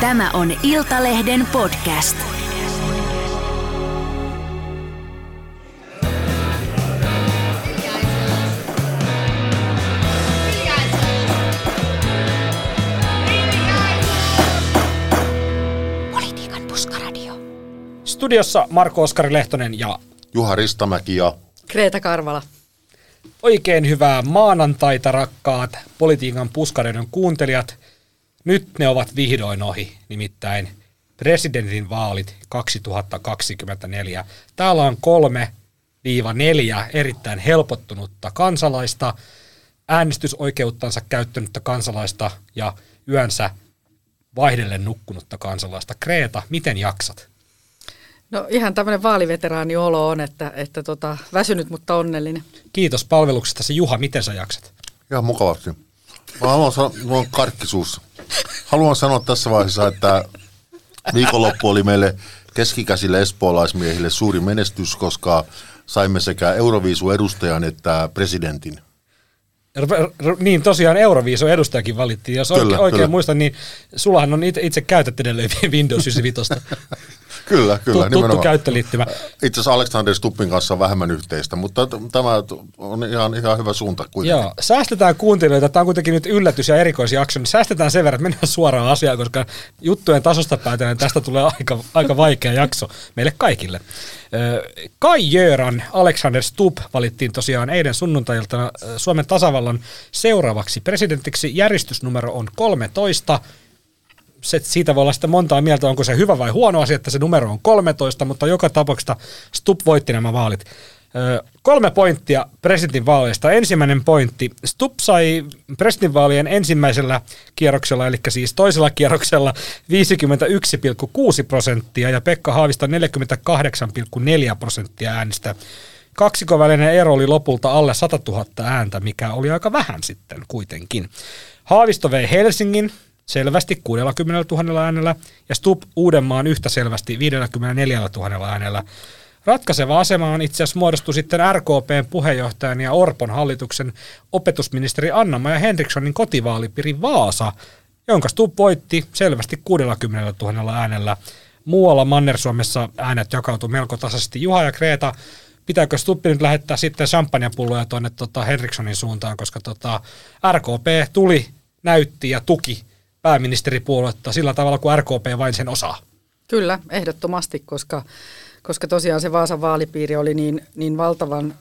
Tämä on Iltalehden podcast. Politiikan puskaradio. Studiossa Marko Oskari Lehtonen ja Juha Ristamäki ja Kreta Karvala. oikein hyvää maanantaita rakkaat politiikan puskareiden kuuntelijat. Nyt ne ovat vihdoin ohi, nimittäin presidentin vaalit 2024. Täällä on kolme viiva neljä erittäin helpottunutta kansalaista, äänestysoikeuttansa käyttänyttä kansalaista ja yönsä vaihdellen nukkunutta kansalaista. Kreeta, miten jaksat? No ihan tämmöinen vaaliveteraaniolo on, että, että tota, väsynyt, mutta onnellinen. Kiitos palveluksestasi. Juha, miten sä jaksat? ihan mukavasti. Mä haluan sanoa, mulla on karkkisuus. Haluan sanoa tässä vaiheessa, että viikonloppu oli meille keskikäisille espoolaismiehille suuri menestys, koska saimme sekä Euroviisu-edustajan että presidentin. R- r- niin tosiaan Euroviiso edustajakin valittiin. Jos Kyllä, oikein, oikein kyllä. muistan, niin sullahan on itse, itse käytät edelleen Windows 95. Kyllä, kyllä. Tuttu nimenomaan. käyttöliittymä. Itse asiassa Alexander Stuppin kanssa on vähemmän yhteistä, mutta tämä on ihan, ihan hyvä suunta kuitenkin. Joo, säästetään kuuntelijoita. Tämä on kuitenkin nyt yllätys- ja erikoisjakso, niin säästetään sen verran, että mennään suoraan asiaan, koska juttujen tasosta päätellen tästä tulee aika, aika vaikea jakso meille kaikille. Kai Jöran Alexander Stubb valittiin tosiaan eilen sunnuntailta Suomen tasavallan seuraavaksi presidentiksi. Järjestysnumero on 13 se, siitä voi olla sitten montaa mieltä, onko se hyvä vai huono asia, että se numero on 13, mutta joka tapauksessa Stubb voitti nämä vaalit. Ö, kolme pointtia presidentin vaaleista. Ensimmäinen pointti. Stubb sai presidentinvaalien ensimmäisellä kierroksella, eli siis toisella kierroksella 51,6 prosenttia ja Pekka Haavisto 48,4 prosenttia äänistä. Kaksikon ero oli lopulta alle 100 000 ääntä, mikä oli aika vähän sitten kuitenkin. Haavisto vei Helsingin selvästi 60 000 äänellä ja Stubb Uudenmaan yhtä selvästi 54 000 äänellä. Ratkaiseva asema on itse asiassa muodostui sitten RKPn puheenjohtajan ja Orpon hallituksen opetusministeri Anna-Maja Henrikssonin kotivaalipiiri Vaasa, jonka Stubb voitti selvästi 60 000 äänellä. Muualla Manner-Suomessa äänet jakautuu melko tasaisesti. Juha ja Kreta, pitääkö Stuppi nyt lähettää sitten champagnepulloja tuonne tota Henrikssonin suuntaan, koska tota RKP tuli, näytti ja tuki pääministeripuoluetta sillä tavalla, kuin RKP vain sen osaa. Kyllä, ehdottomasti, koska, koska tosiaan se Vaasan vaalipiiri oli niin, niin valtavan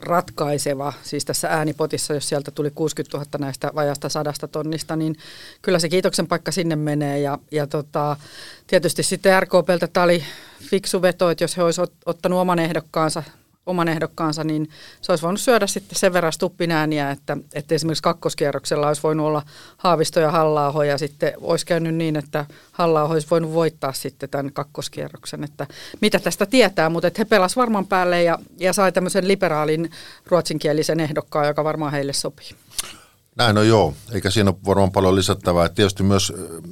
ratkaiseva, siis tässä äänipotissa, jos sieltä tuli 60 000 näistä vajasta sadasta tonnista, niin kyllä se kiitoksen paikka sinne menee. Ja, ja tota, tietysti sitten RKPltä tämä oli fiksu veto, että jos he olisivat ottanut oman ehdokkaansa, oman ehdokkaansa, niin se olisi voinut syödä sitten sen verran stuppin ääniä, että, että esimerkiksi kakkoskierroksella olisi voinut olla Haavisto ja halla ja sitten olisi käynyt niin, että halla olisi voinut voittaa sitten tämän kakkoskierroksen, että mitä tästä tietää, mutta että he pelasivat varmaan päälle ja, ja sai tämmöisen liberaalin ruotsinkielisen ehdokkaan, joka varmaan heille sopii. Näin on joo, eikä siinä ole varmaan paljon lisättävää. Tietysti myös ö,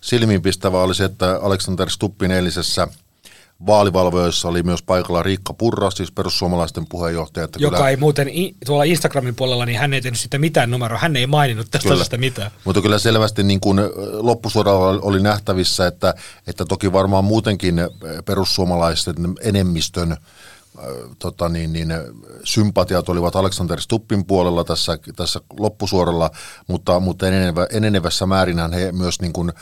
silmiinpistävää oli se, että Alexander Stuppin eilisessä vaalivalvoissa oli myös paikalla Riikka Purra, siis perussuomalaisten puheenjohtaja. Että Joka kyllä, ei muuten tuolla Instagramin puolella, niin hän ei tehnyt sitä mitään numeroa, hän ei maininnut tästä Kyllä. asiasta mitään. Mutta kyllä selvästi niin kuin loppusuoralla oli nähtävissä, että, että toki varmaan muutenkin perussuomalaisten enemmistön tota niin, niin, sympatiat olivat Alexander Stuppin puolella tässä, tässä loppusuoralla, mutta, mutta enenevä, enenevässä määrinhän he myös niin kuin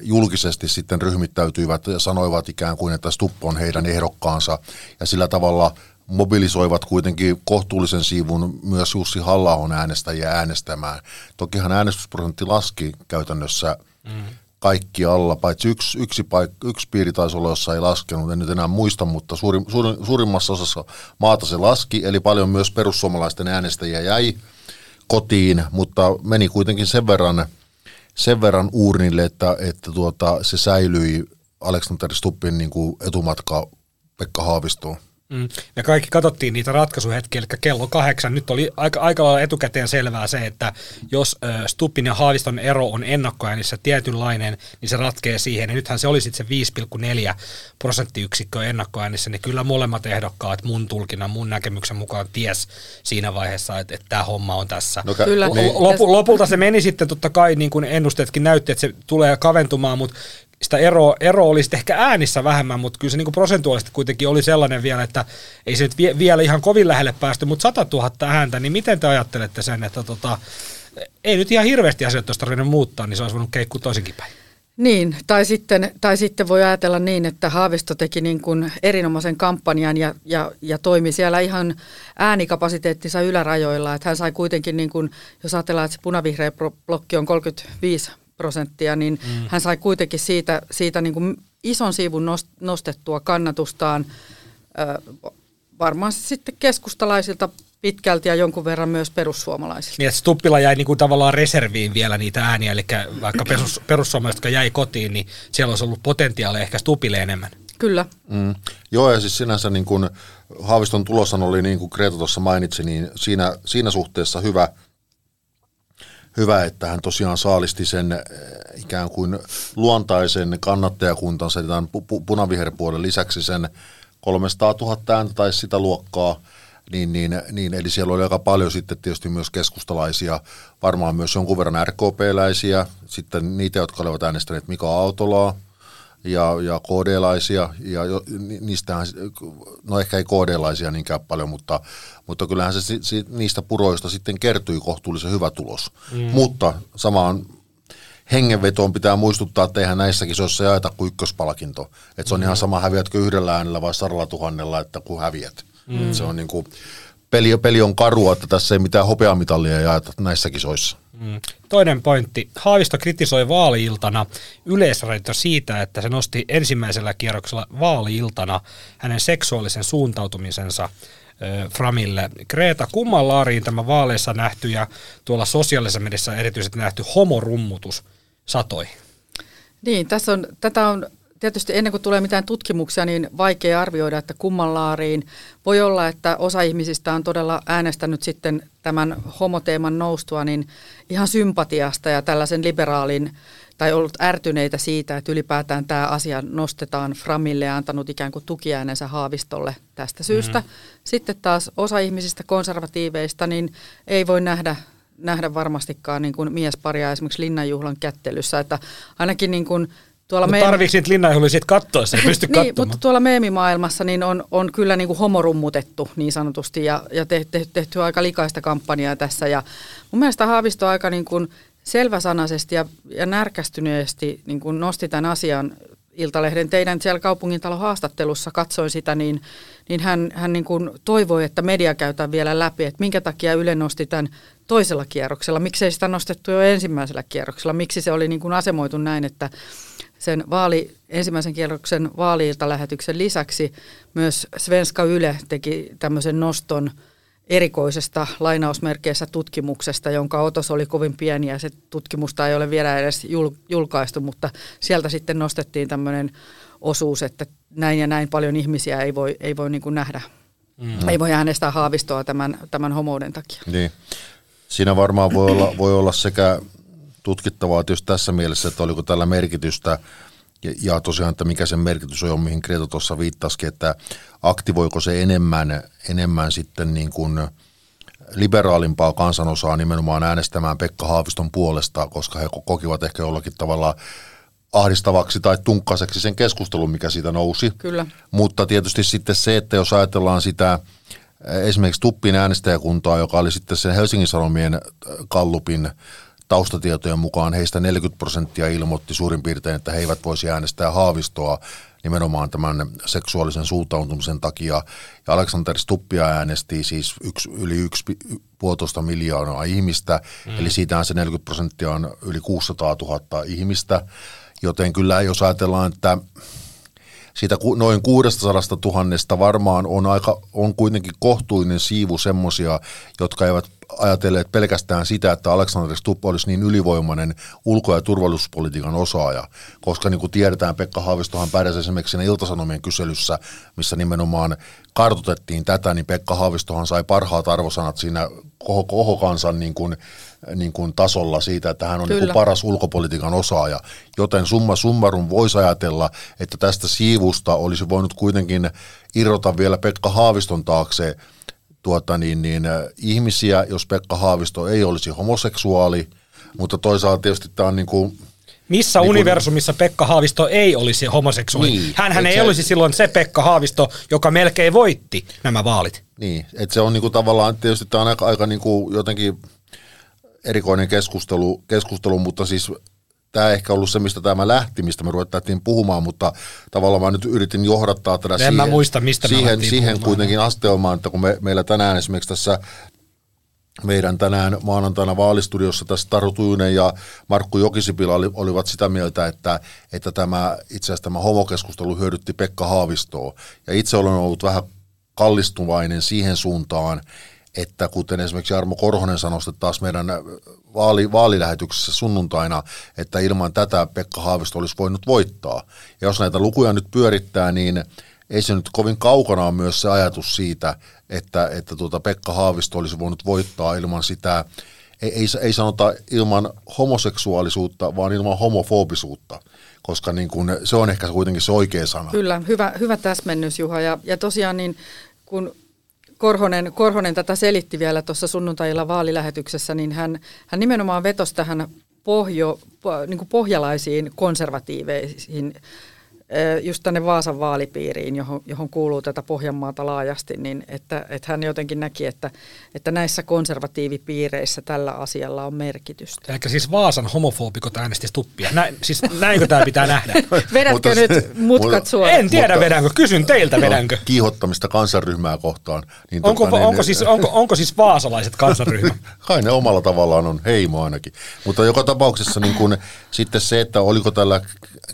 julkisesti sitten ryhmittäytyivät ja sanoivat ikään kuin, että Stupp on heidän ehdokkaansa ja sillä tavalla mobilisoivat kuitenkin kohtuullisen siivun myös Jussi halla äänestäjiä äänestämään. Tokihan äänestysprosentti laski käytännössä mm. kaikki alla, paitsi yksi, yksi, paik- yksi piiri taisi olla, jossa ei laskenut, en nyt enää muista, mutta suuri, suuri, suurimmassa osassa maata se laski, eli paljon myös perussuomalaisten äänestäjiä jäi kotiin, mutta meni kuitenkin sen verran, sen verran uurnille, että, että tuota, se säilyi Alexander Stuppin niin kuin etumatka Pekka Haavistoon. Mm. Me kaikki katsottiin niitä ratkaisuhetkiä, eli kello kahdeksan. Nyt oli aika, aika lailla etukäteen selvää se, että jos Stuppin ja Haaviston ero on ennakkoäänissä tietynlainen, niin se ratkee siihen. Ja nythän se oli sitten se 5,4 prosenttiyksikköä ennakkoäänissä, niin kyllä molemmat ehdokkaat mun tulkinnan, mun näkemyksen mukaan ties siinä vaiheessa, että, että tämä homma on tässä. No, Kyllä. Niin, Lopu, lopulta se meni sitten totta kai, niin kuin ennusteetkin näytti, että se tulee kaventumaan, mutta sitä ero, ero oli sitten ehkä äänissä vähemmän, mutta kyllä se niin kuin prosentuaalisesti kuitenkin oli sellainen vielä, että ei se nyt vie, vielä ihan kovin lähelle päästy, mutta 100 000 ääntä, niin miten te ajattelette sen, että tota, ei nyt ihan hirveästi asioita olisi tarvinnut muuttaa, niin se olisi voinut keikkua toisinkin päin. Niin, tai sitten, tai sitten voi ajatella niin, että Haavisto teki niin kuin erinomaisen kampanjan ja, ja, ja toimi siellä ihan äänikapasiteettinsa ylärajoilla. Että hän sai kuitenkin, niin kuin, jos ajatellaan, että se punavihreä blokki on 35 prosenttia, niin mm. hän sai kuitenkin siitä, siitä niin kuin ison siivun nostettua kannatustaan ö, varmaan sitten keskustalaisilta pitkälti ja jonkun verran myös perussuomalaisilta. Niin, että Stuppila jäi niin kuin tavallaan reserviin vielä niitä ääniä, eli vaikka perus, perussuomalaiset, jotka jäi kotiin, niin siellä olisi ollut potentiaalia ehkä Stupille enemmän. Kyllä. Mm. Joo, ja siis sinänsä niin kuin Haaviston tuloshan oli, niin kuin Greta tuossa mainitsi, niin siinä, siinä suhteessa hyvä, hyvä, että hän tosiaan saalisti sen eh, ikään kuin luontaisen kannattajakuntansa tämän pu- pu- punaviherpuolen lisäksi sen 300 000 ääntä tai sitä luokkaa – niin, niin, niin, eli siellä oli aika paljon sitten tietysti myös keskustalaisia, varmaan myös jonkun verran RKP-läisiä, sitten niitä, jotka olivat äänestäneet Mika Autolaa ja, ja KD-laisia, ja jo, niistähän, no ehkä ei KD-laisia niinkään paljon, mutta, mutta kyllähän se, se niistä puroista sitten kertyi kohtuullisen hyvä tulos. Mm. Mutta samaan hengenvetoon pitää muistuttaa, että eihän näissä kisoissa jaeta kuin ykköspalkinto. Että se on mm. ihan sama häviätkö yhdellä äänellä vai sadalla tuhannella, että kun häviät. Mm. Se on niin kuin, peli, peli on karua, että tässä ei mitään hopeamitalia jaeta näissä kisoissa. Mm. Toinen pointti. Haavisto kritisoi vaaliiltana yleisradiota siitä, että se nosti ensimmäisellä kierroksella vaaliiltana hänen seksuaalisen suuntautumisensa Framille. Greta, kumman laariin tämä vaaleissa nähty ja tuolla sosiaalisessa mediassa erityisesti nähty homorummutus satoi? Niin, tässä on, tätä on tietysti ennen kuin tulee mitään tutkimuksia, niin vaikea arvioida, että kumman laariin. Voi olla, että osa ihmisistä on todella äänestänyt sitten tämän homoteeman noustua niin ihan sympatiasta ja tällaisen liberaalin tai ollut ärtyneitä siitä, että ylipäätään tämä asia nostetaan Framille ja antanut ikään kuin tukiäänensä Haavistolle tästä syystä. Mm-hmm. Sitten taas osa ihmisistä konservatiiveista niin ei voi nähdä nähdä varmastikaan niin kuin miesparia esimerkiksi linnanjuhlan kättelyssä, että ainakin niin kuin Tuolla mutta tarviiko niitä linnanjuhlia sitten katsoa, se ei pysty niin, katsomaan? mutta tuolla meemimaailmassa niin on, on kyllä niin kuin homorummutettu niin sanotusti ja, ja tehty, tehty aika likaista kampanjaa tässä. Ja mun mielestä Haavisto aika niin kuin selväsanaisesti ja, ja närkästyneesti niin kuin nosti tämän asian Iltalehden teidän siellä kaupungintalon haastattelussa katsoin sitä, niin, niin hän, hän niin kuin toivoi, että media käytään vielä läpi, että minkä takia Yle nosti tämän toisella kierroksella, miksei sitä nostettu jo ensimmäisellä kierroksella, miksi se oli niin kuin asemoitu näin, että sen vaali, ensimmäisen kierroksen vaaliilta lähetyksen lisäksi myös Svenska Yle teki tämmöisen noston erikoisesta lainausmerkeissä tutkimuksesta, jonka otos oli kovin pieni ja se tutkimusta ei ole vielä edes jul- julkaistu, mutta sieltä sitten nostettiin tämmöinen osuus, että näin ja näin paljon ihmisiä ei voi, ei voi niin kuin nähdä, mm. ei voi äänestää haavistoa tämän, tämän homouden takia. Niin. Siinä varmaan voi olla, voi olla sekä tutkittavaa tietysti tässä mielessä, että oliko tällä merkitystä ja, ja tosiaan, että mikä sen merkitys on, mihin Greta tuossa viittasikin, että aktivoiko se enemmän, enemmän sitten niin kuin liberaalimpaa kansanosaa nimenomaan äänestämään Pekka Haaviston puolesta, koska he kokivat ehkä jollakin tavalla ahdistavaksi tai tunkkaseksi sen keskustelun, mikä siitä nousi. Kyllä. Mutta tietysti sitten se, että jos ajatellaan sitä esimerkiksi Tuppin äänestäjäkuntaa, joka oli sitten sen Helsingin Sanomien kallupin taustatietojen mukaan heistä 40 prosenttia ilmoitti suurin piirtein, että he eivät voisi äänestää Haavistoa nimenomaan tämän seksuaalisen suuntautumisen takia. Ja Aleksander Stuppia äänesti siis yksi, yli yksi puolitoista miljoonaa ihmistä, mm. eli siitähän se 40 prosenttia on yli 600 000 ihmistä. Joten kyllä jos ajatellaan, että siitä noin 600 000 varmaan on, aika, on kuitenkin kohtuullinen siivu semmoisia, jotka eivät ajatelleet pelkästään sitä, että Alexander Stubb olisi niin ylivoimainen ulko- ja turvallisuuspolitiikan osaaja, koska niin kuin tiedetään, Pekka Haavistohan pärjäsi esimerkiksi siinä Iltasanomien kyselyssä, missä nimenomaan kartotettiin tätä, niin Pekka Haavistohan sai parhaat arvosanat siinä koko kansan niin kuin, niin kuin tasolla siitä, että hän on niin kuin paras ulkopolitiikan osaaja. Joten summa summarum voisi ajatella, että tästä siivusta olisi voinut kuitenkin irrota vielä Pekka Haaviston taakse tuota niin, niin, äh, ihmisiä, jos Pekka Haavisto ei olisi homoseksuaali, mutta toisaalta tietysti tämä on niin kuin, missä niin universumissa Pekka Haavisto ei olisi homoseksuaali? Niin, Hänhän ei se, olisi silloin se Pekka Haavisto, joka melkein voitti nämä vaalit. Niin, että se on niinku tavallaan, tietysti tämä on aika, aika niinku jotenkin erikoinen keskustelu, keskustelu, mutta siis tämä ehkä ollut se, mistä tämä lähti, mistä me ruvettiin puhumaan, mutta tavallaan mä nyt yritin johdattaa tätä en siihen, mä muista, mistä siihen, siihen kuitenkin asteomaan, että kun me, meillä tänään esimerkiksi tässä meidän tänään maanantaina vaalistudiossa tässä Taru Tujunen ja Markku Jokisipila oli, olivat sitä mieltä, että, että tämä, itse asiassa tämä homokeskustelu hyödytti Pekka Haavistoa. Ja itse olen ollut vähän kallistuvainen siihen suuntaan, että kuten esimerkiksi Jarmo Korhonen sanoi taas meidän vaali, vaalilähetyksessä sunnuntaina, että ilman tätä Pekka Haavisto olisi voinut voittaa. Ja jos näitä lukuja nyt pyörittää, niin ei se nyt kovin kaukana on myös se ajatus siitä, että, että tuota Pekka Haavisto olisi voinut voittaa ilman sitä, ei, ei, ei sanota ilman homoseksuaalisuutta, vaan ilman homofobisuutta, koska niin kun, se on ehkä kuitenkin se oikea sana. Kyllä, hyvä, hyvä täsmennys Juha. Ja, ja tosiaan niin kun Korhonen, Korhonen tätä selitti vielä tuossa sunnuntailla vaalilähetyksessä, niin hän, hän nimenomaan vetosi tähän pohjo, niin pohjalaisiin konservatiiveisiin just tänne Vaasan vaalipiiriin, johon, johon kuuluu tätä Pohjanmaata laajasti, niin että, että hän jotenkin näki, että, että näissä konservatiivipiireissä tällä asialla on merkitystä. Eli siis Vaasan homofobikot äänesti Stuppia. Näin, siis näinkö tämä pitää nähdä? Vedätkö nyt mutkat suoraan? En tiedä mutta, vedänkö, kysyn teiltä vedänkö. Kiihottamista kansanryhmää kohtaan. Niin onko, tota, niin, onko, siis, onko, onko siis vaasalaiset kansanryhmä? Kai ne omalla tavallaan on heimo ainakin. Mutta joka tapauksessa niin kun, sitten se, että oliko tällä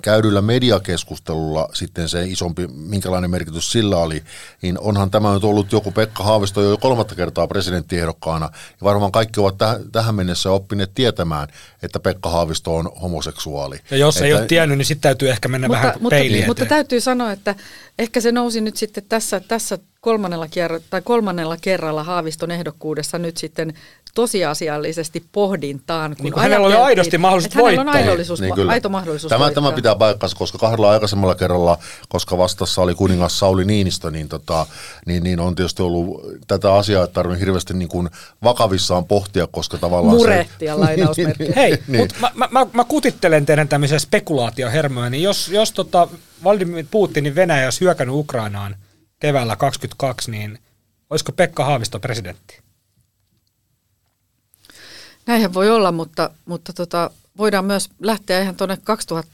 käydyllä mediakeskustelulla sitten se isompi, minkälainen merkitys sillä oli, niin onhan tämä nyt ollut joku Pekka Haavisto jo kolmatta kertaa presidenttiehdokkaana, ja varmaan kaikki ovat täh- tähän mennessä oppineet tietämään, että Pekka Haavisto on homoseksuaali. Ja jos että, ei ole tiennyt, niin sitten täytyy ehkä mennä mutta, vähän mutta, peiliin Mutta täytyy sanoa, että ehkä se nousi nyt sitten tässä, tässä kolmannella, kier- tai kolmannella kerralla Haaviston ehdokkuudessa nyt sitten tosiasiallisesti pohdintaan. Kun niin kun hänellä oli aidosti mahdollisuus voittaa. on aidollisuus, niin kyllä. aito mahdollisuus tämä, tämä pitää paikkansa, koska kahdella aikaisemmalla kerralla, koska vastassa oli kuningas Sauli Niinistö, niin, tota, niin, niin on tietysti ollut tätä asiaa, että tarvitsee hirveästi niin kuin vakavissaan pohtia, koska tavallaan Murehtia se... lainausmerkki. niin, Hei, niin. mutta mä, mä, mä, kutittelen teidän tämmöisiä spekulaatiohermoja, niin jos, jos tota Vladimir Putinin Venäjä olisi hyökännyt Ukrainaan keväällä 22, niin olisiko Pekka Haavisto presidentti? Näinhän voi olla, mutta, mutta tota, voidaan myös lähteä ihan tuonne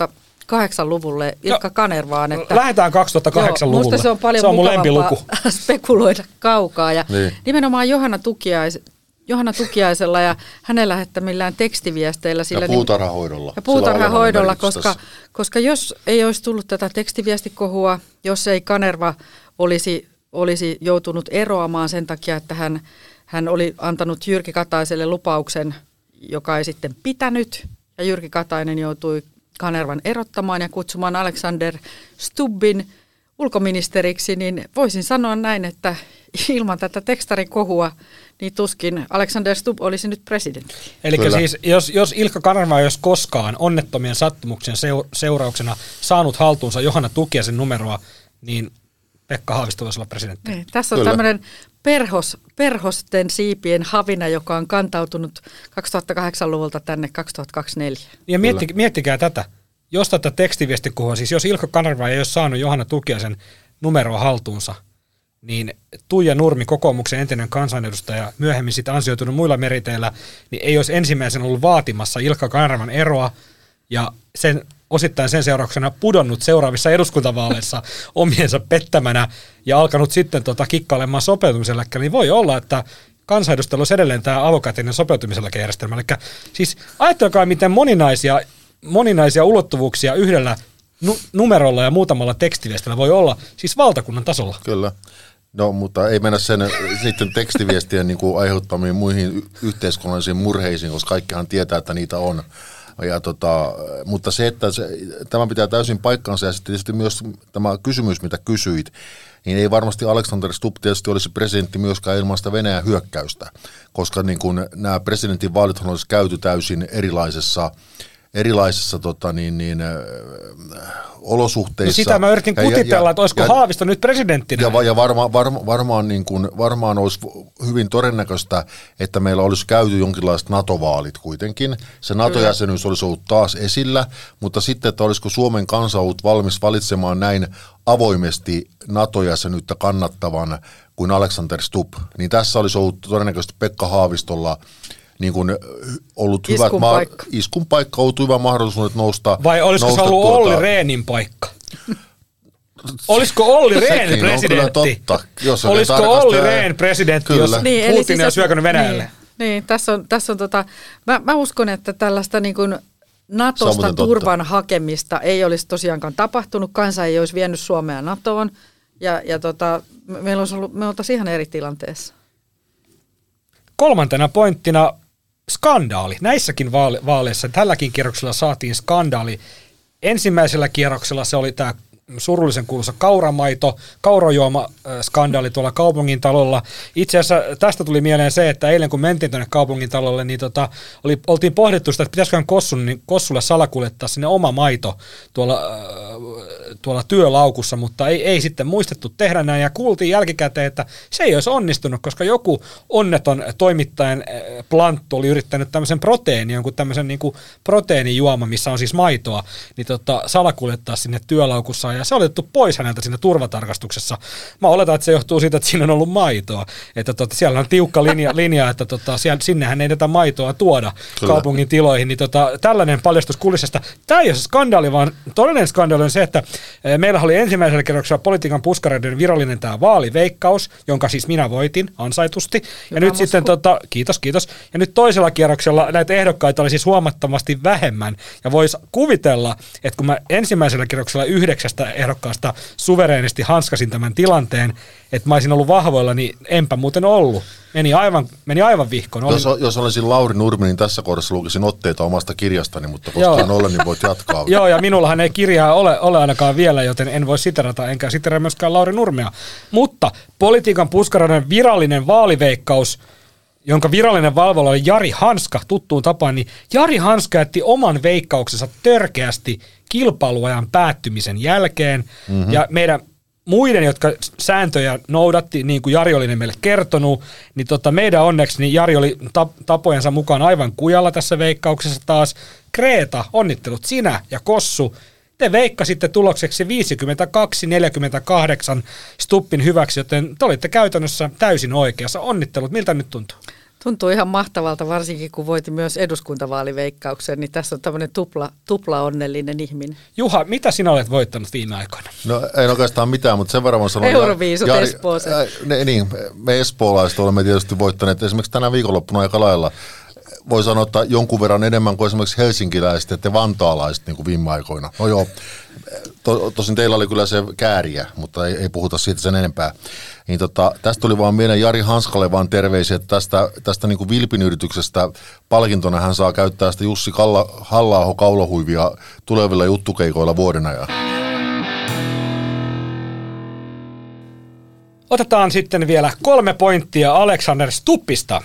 2008-luvulle Ilkka no, Kanervaan. Että, lähdetään 2008-luvulle. Joo, se on paljon se on mun lempiluku. spekuloida kaukaa. Ja niin. Nimenomaan Johanna, Tukiais, Johanna Tukiaisella ja hänen lähettämillään tekstiviesteillä. Sillä ja niin- puutarhahoidolla. Ja puutarhahoidolla, koska, koska jos ei olisi tullut tätä tekstiviestikohua, jos ei Kanerva olisi, olisi joutunut eroamaan sen takia, että hän hän oli antanut Jyrki Kataiselle lupauksen, joka ei sitten pitänyt, ja Jyrki Katainen joutui Kanervan erottamaan ja kutsumaan Alexander Stubbin ulkoministeriksi, niin voisin sanoa näin, että ilman tätä tekstarin kohua, niin tuskin Alexander Stubb olisi nyt presidentti. Eli siis jos, jos Ilkka Kanerva ei olisi koskaan onnettomien sattumuksien seurauksena saanut haltuunsa Johanna Tukiasen numeroa, niin Pekka Haavisto voisi olla presidentti. Niin, tässä on tämmöinen perhos, perhosten siipien havina, joka on kantautunut 2008-luvulta tänne 2024. Ja mietti, miettikää tätä. Jos tätä tekstiviestikuhua, siis jos Ilkka Kanerva ei olisi saanut Johanna Tukiasen numeroa haltuunsa, niin Tuija Nurmi, kokoomuksen entinen kansanedustaja, myöhemmin sitten ansioitunut muilla meriteillä, niin ei olisi ensimmäisen ollut vaatimassa Ilkka Kanervan eroa, ja sen osittain sen seurauksena pudonnut seuraavissa eduskuntavaaleissa omiensa pettämänä ja alkanut sitten tota kikkailemaan sopeutumisella, niin voi olla, että kansanedustajalla olisi edelleen tämä avokätinen sopeutumisella järjestelmä. Eli siis ajattelkaa, miten moninaisia, moninaisia ulottuvuuksia yhdellä nu- numerolla ja muutamalla tekstiviestillä voi olla siis valtakunnan tasolla. Kyllä. No, mutta ei mennä sen sitten tekstiviestien niin kuin aiheuttamiin muihin yhteiskunnallisiin murheisiin, koska kaikkihan tietää, että niitä on. Ja tota, mutta se, että se, tämä pitää täysin paikkansa ja sitten tietysti myös tämä kysymys, mitä kysyit, niin ei varmasti Alexander Stubb tietysti olisi presidentti myöskään ilman sitä Venäjän hyökkäystä, koska niin kuin nämä presidentin vaalit olisi käyty täysin erilaisessa erilaisissa tota, niin, niin, äh, olosuhteissa. No sitä mä yritin kutitella, että olisiko ja, Haavisto nyt presidenttinä. Ja, ja varma, varma, varmaan, niin kuin, varmaan olisi hyvin todennäköistä, että meillä olisi käyty jonkinlaiset NATO-vaalit kuitenkin. Se NATO-jäsenyys olisi ollut taas esillä, mutta sitten, että olisiko Suomen kansa ollut valmis valitsemaan näin avoimesti NATO-jäsenyyttä kannattavan kuin Alexander Stubb, niin tässä olisi ollut todennäköisesti Pekka Haavistolla niin kuin ollut Iskun hyvät paikka. iskun paikka, ollut hyvä mahdollisuus nousta. Vai olisiko nousta se ollut tuota, Olli Rehnin paikka? Olisiko Olli Rehn presidentti? totta. Jos Olisiko tarkastaa- Olli Rehn presidentti, Kyllä. jos Niin, Putin siis, olisi hyökännyt Venäjälle? Niin, niin tässä on, tässä on tota, mä, mä uskon, että tällaista niin kuin Natosta turvan hakemista ei olisi tosiaankaan tapahtunut. Kansa ei olisi vienyt Suomea Natoon. Ja, ja tota, me- meillä olisi ollut, me oltaisiin ihan eri tilanteessa. Kolmantena pointtina skandaali. Näissäkin vaale- vaaleissa, tälläkin kierroksella saatiin skandaali. Ensimmäisellä kierroksella se oli tämä surullisen kuuluisa kauramaito, kaurajuoma äh, skandaali tuolla kaupungin talolla. Itse asiassa tästä tuli mieleen se, että eilen kun mentiin tuonne kaupungin talolle, niin tota, oli, oltiin pohdittu sitä, että pitäisiköhän Kossun, niin Kossulle salakuljettaa sinne oma maito tuolla, äh, tuolla työlaukussa, mutta ei, ei sitten muistettu tehdä näin ja kuultiin jälkikäteen, että se ei olisi onnistunut, koska joku onneton toimittajan äh, planttu oli yrittänyt tämmöisen proteiini, jonkun tämmöisen niin kuin proteiinijuoma, missä on siis maitoa, niin tota, salakuljettaa sinne työlaukussa ja se oli otettu pois häneltä siinä turvatarkastuksessa. Mä oletan, että se johtuu siitä, että siinä on ollut maitoa. Että tota, siellä on tiukka linja, linja että tota, siellä, sinnehän ei tätä maitoa tuoda Kyllä. kaupungin tiloihin. Niin tota, tällainen paljastus kulissesta. Tämä ei ole se skandaali, vaan todellinen skandaali on se, että eh, meillä oli ensimmäisellä kerroksella politiikan puskareiden virallinen tämä vaaliveikkaus, jonka siis minä voitin ansaitusti. Ja Hyvä nyt musku. sitten tota, kiitos, kiitos. Ja nyt toisella kierroksella näitä ehdokkaita oli siis huomattavasti vähemmän. Ja voisi kuvitella, että kun mä ensimmäisellä kierroksella yhdeksästä ehdokkaasta suvereenisti hanskasin tämän tilanteen, että mä olisin ollut vahvoilla, niin enpä muuten ollut. Meni aivan, meni aivan vihkoon. Olin, Jos, jos olisin Lauri Nurmi, niin tässä kohdassa lukisin otteita omasta kirjastani, mutta koska Joo. en ole, niin voit jatkaa. Joo, ja minullahan ei kirjaa ole, ole ainakaan vielä, joten en voi siterata, enkä siteraa myöskään Lauri Nurmea. Mutta politiikan puskarainen virallinen vaaliveikkaus, jonka virallinen valvola oli Jari Hanska tuttuun tapaan, niin Jari Hanska jätti oman veikkauksensa törkeästi kilpailuajan päättymisen jälkeen. Mm-hmm. Ja meidän muiden, jotka sääntöjä noudatti, niin kuin Jari oli ne meille kertonut, niin tota, meidän onneksi niin Jari oli tap- tapojensa mukaan aivan kujalla tässä veikkauksessa taas. Kreeta, onnittelut sinä ja Kossu. Te veikkasitte tulokseksi 52-48 Stuppin hyväksi, joten te olitte käytännössä täysin oikeassa. Onnittelut, miltä nyt tuntuu? Tuntuu ihan mahtavalta, varsinkin kun voitin myös eduskuntavaaliveikkauksen, niin tässä on tämmöinen tupla, tupla onnellinen ihminen. Juha, mitä sinä olet voittanut viime aikoina? No en oikeastaan mitään, mutta sen verran mä sanon. Euroviisut Espooseen. Äh, ne, niin, me espoolaiset olemme tietysti voittaneet esimerkiksi tänä viikonloppuna aika lailla. Voi sanoa, että jonkun verran enemmän kuin esimerkiksi helsinkiläiset te vantaalaiset niin kuin viime aikoina. No joo, to, tosin teillä oli kyllä se kääriä, mutta ei, ei puhuta siitä sen enempää. Niin tota, tästä tuli vaan meidän Jari Hanskalle vaan terveisiä, että tästä, tästä niin kuin Vilpin yrityksestä palkintona hän saa käyttää sitä Jussi Kalla, halla kaulahuivia tulevilla juttukeikoilla vuoden ajan. Otetaan sitten vielä kolme pointtia Alexander Stuppista.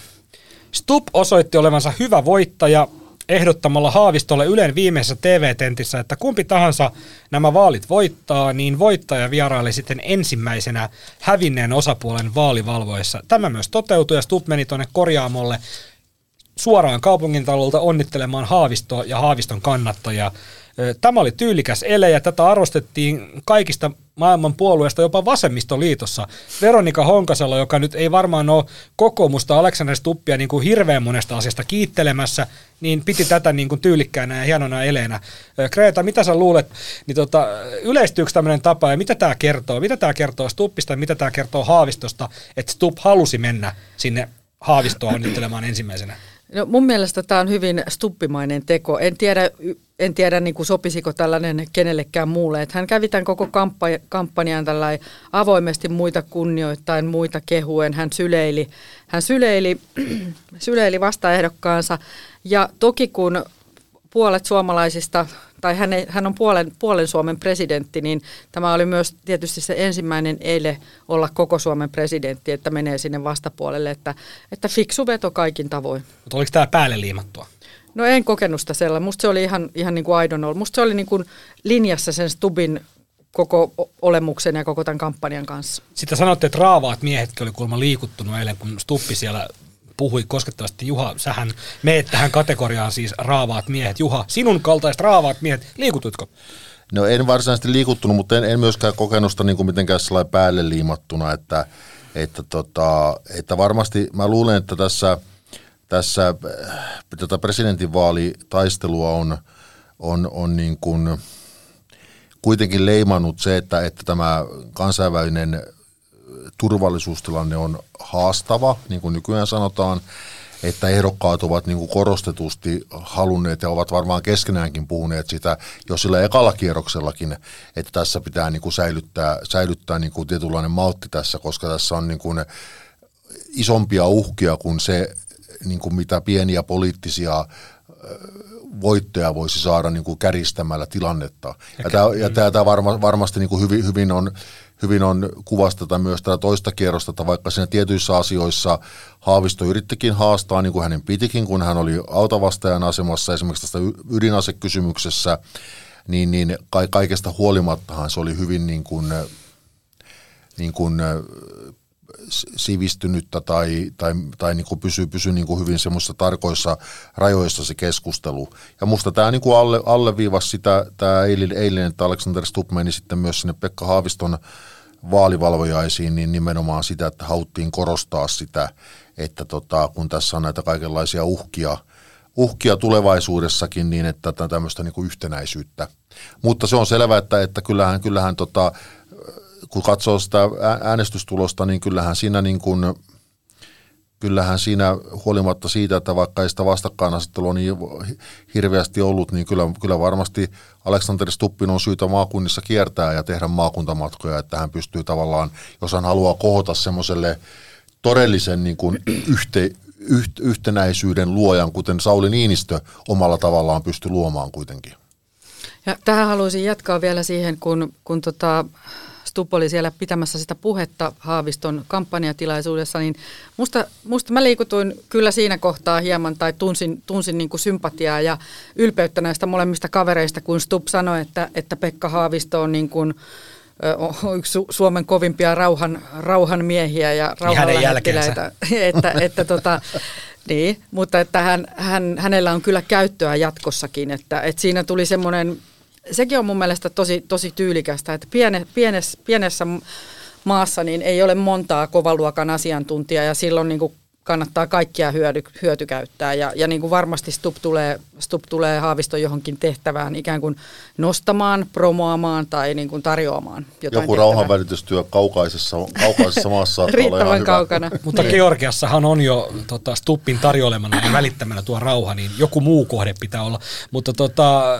Stupp osoitti olevansa hyvä voittaja ehdottamalla Haavistolle Ylen viimeisessä TV-tentissä, että kumpi tahansa nämä vaalit voittaa, niin voittaja vieraili sitten ensimmäisenä hävinneen osapuolen vaalivalvoissa. Tämä myös toteutui ja Stupp meni tuonne korjaamolle suoraan kaupungintalolta onnittelemaan Haavistoa ja Haaviston kannattajia. Tämä oli tyylikäs ele ja tätä arvostettiin kaikista maailman puolueista, jopa vasemmistoliitossa. Veronika Honkasalo, joka nyt ei varmaan ole kokoomusta Alexander Stuppia niin kuin hirveän monesta asiasta kiittelemässä, niin piti tätä niin kuin tyylikkäänä ja hienona eleenä. Kreta, mitä sä luulet, niin tota, yleistyykö tämmöinen tapa ja mitä tämä kertoo? Mitä tämä kertoo Stuppista ja mitä tämä kertoo Haavistosta, että Stupp halusi mennä sinne Haavistoa onnittelemaan ensimmäisenä? No mun mielestä tämä on hyvin stuppimainen teko. En tiedä, en tiedä niin kuin sopisiko tällainen kenellekään muulle. Että hän kävi tämän koko kampa- kampanjan avoimesti muita kunnioittain, muita kehuen. Hän syleili, hän syleili, syleili vastaehdokkaansa. Ja toki kun puolet suomalaisista, tai hän, ei, hän on puolen, puolen Suomen presidentti, niin tämä oli myös tietysti se ensimmäinen eile olla koko Suomen presidentti, että menee sinne vastapuolelle, että, että fiksu veto kaikin tavoin. Mutta oliko tämä päälle liimattua? No en kokenut sitä sellainen. Musta se oli ihan, ihan niin kuin aidon ollut. Musta se oli niin kuin linjassa sen Stubin koko olemuksen ja koko tämän kampanjan kanssa. Sitten sanotte, että raavaat miehetkin oli kuulemma liikuttunut eilen, kun Stuppi siellä puhui koskettavasti. Juha, sähän meet tähän kategoriaan siis raavaat miehet. Juha, sinun kaltaiset raavaat miehet, liikututko? No en varsinaisesti liikuttunut, mutta en, en myöskään kokenut sitä niin kuin mitenkään sellainen päälle liimattuna, että, että, tota, että varmasti mä luulen, että tässä, tässä äh, tätä presidentinvaalitaistelua on, on, on niin kuin kuitenkin leimannut se, että, että tämä kansainvälinen turvallisuustilanne on haastava, niin kuin nykyään sanotaan, että ehdokkaat ovat niin kuin korostetusti halunneet ja ovat varmaan keskenäänkin puhuneet sitä jo sillä ekalla kierroksellakin, että tässä pitää niin kuin säilyttää, säilyttää niin kuin tietynlainen maltti tässä, koska tässä on niin kuin isompia uhkia kuin se, niin kuin mitä pieniä poliittisia voittoja voisi saada niin kuin käristämällä tilannetta. Ja, tämä, ja tämä, tämä varma, varmasti niin kuin hyvin, hyvin on hyvin on kuvasteta myös tätä toista kierrosta, että vaikka siinä tietyissä asioissa Haavisto yrittikin haastaa, niin kuin hänen pitikin, kun hän oli autavastajan asemassa esimerkiksi tästä ydinasekysymyksessä, niin, niin kaikesta huolimattahan se oli hyvin niin kuin, niin kuin sivistynyttä tai, tai, tai niin kuin pysyy, pysyy niin kuin hyvin semmoisissa tarkoissa rajoissa se keskustelu. Ja musta tämä niin kuin alle, alleviivasi sitä, tämä eilinen, eilinen että Alexander Stubb meni sitten myös sinne Pekka Haaviston vaalivalvojaisiin, niin nimenomaan sitä, että hauttiin korostaa sitä, että tota, kun tässä on näitä kaikenlaisia uhkia, uhkia tulevaisuudessakin, niin että tämmöistä niin kuin yhtenäisyyttä. Mutta se on selvää, että, että kyllähän, kyllähän tota, kun katsoo sitä äänestystulosta, niin kyllähän siinä niin kuin, kyllähän siinä huolimatta siitä, että vaikka ei sitä vastakkainasettelua niin hirveästi ollut, niin kyllä, kyllä varmasti Aleksander Stuppin on syytä maakunnissa kiertää ja tehdä maakuntamatkoja, että hän pystyy tavallaan, jos hän haluaa kohota semmoiselle todellisen niin kuin yhte, yht, yhtenäisyyden luojan, kuten Sauli Niinistö omalla tavallaan pystyi luomaan kuitenkin. Ja tähän haluaisin jatkaa vielä siihen, kun, kun tota, Stubb oli siellä pitämässä sitä puhetta Haaviston kampanjatilaisuudessa, niin musta, musta mä liikutuin kyllä siinä kohtaa hieman tai tunsin, tunsin niin kuin sympatiaa ja ylpeyttä näistä molemmista kavereista, kun Stubb sanoi, että, että Pekka Haavisto on niin kuin, yksi Suomen kovimpia rauhan, rauhan miehiä ja niin rauhanlähettiläitä. että, että tota, niin, mutta että hän, hän, hänellä on kyllä käyttöä jatkossakin, että, että siinä tuli semmoinen sekin on mun mielestä tosi, tosi tyylikästä, että piene, pienes, pienessä maassa niin ei ole montaa kovaluokan asiantuntijaa ja silloin niin kuin kannattaa kaikkia hyödy, hyötykäyttää. Ja, ja niin kuin varmasti Stup tulee, Stup tulee Haavisto johonkin tehtävään ikään kuin nostamaan, promoamaan tai niin kuin tarjoamaan jotain Joku rauhanvälitystyö kaukaisessa, kaukaisessa maassa Riittävän kaukana. Mutta niin. Georgiassahan on jo tota, Stuppin tarjoilemana ja välittämänä tuo rauha, niin joku muu kohde pitää olla. Mutta tota,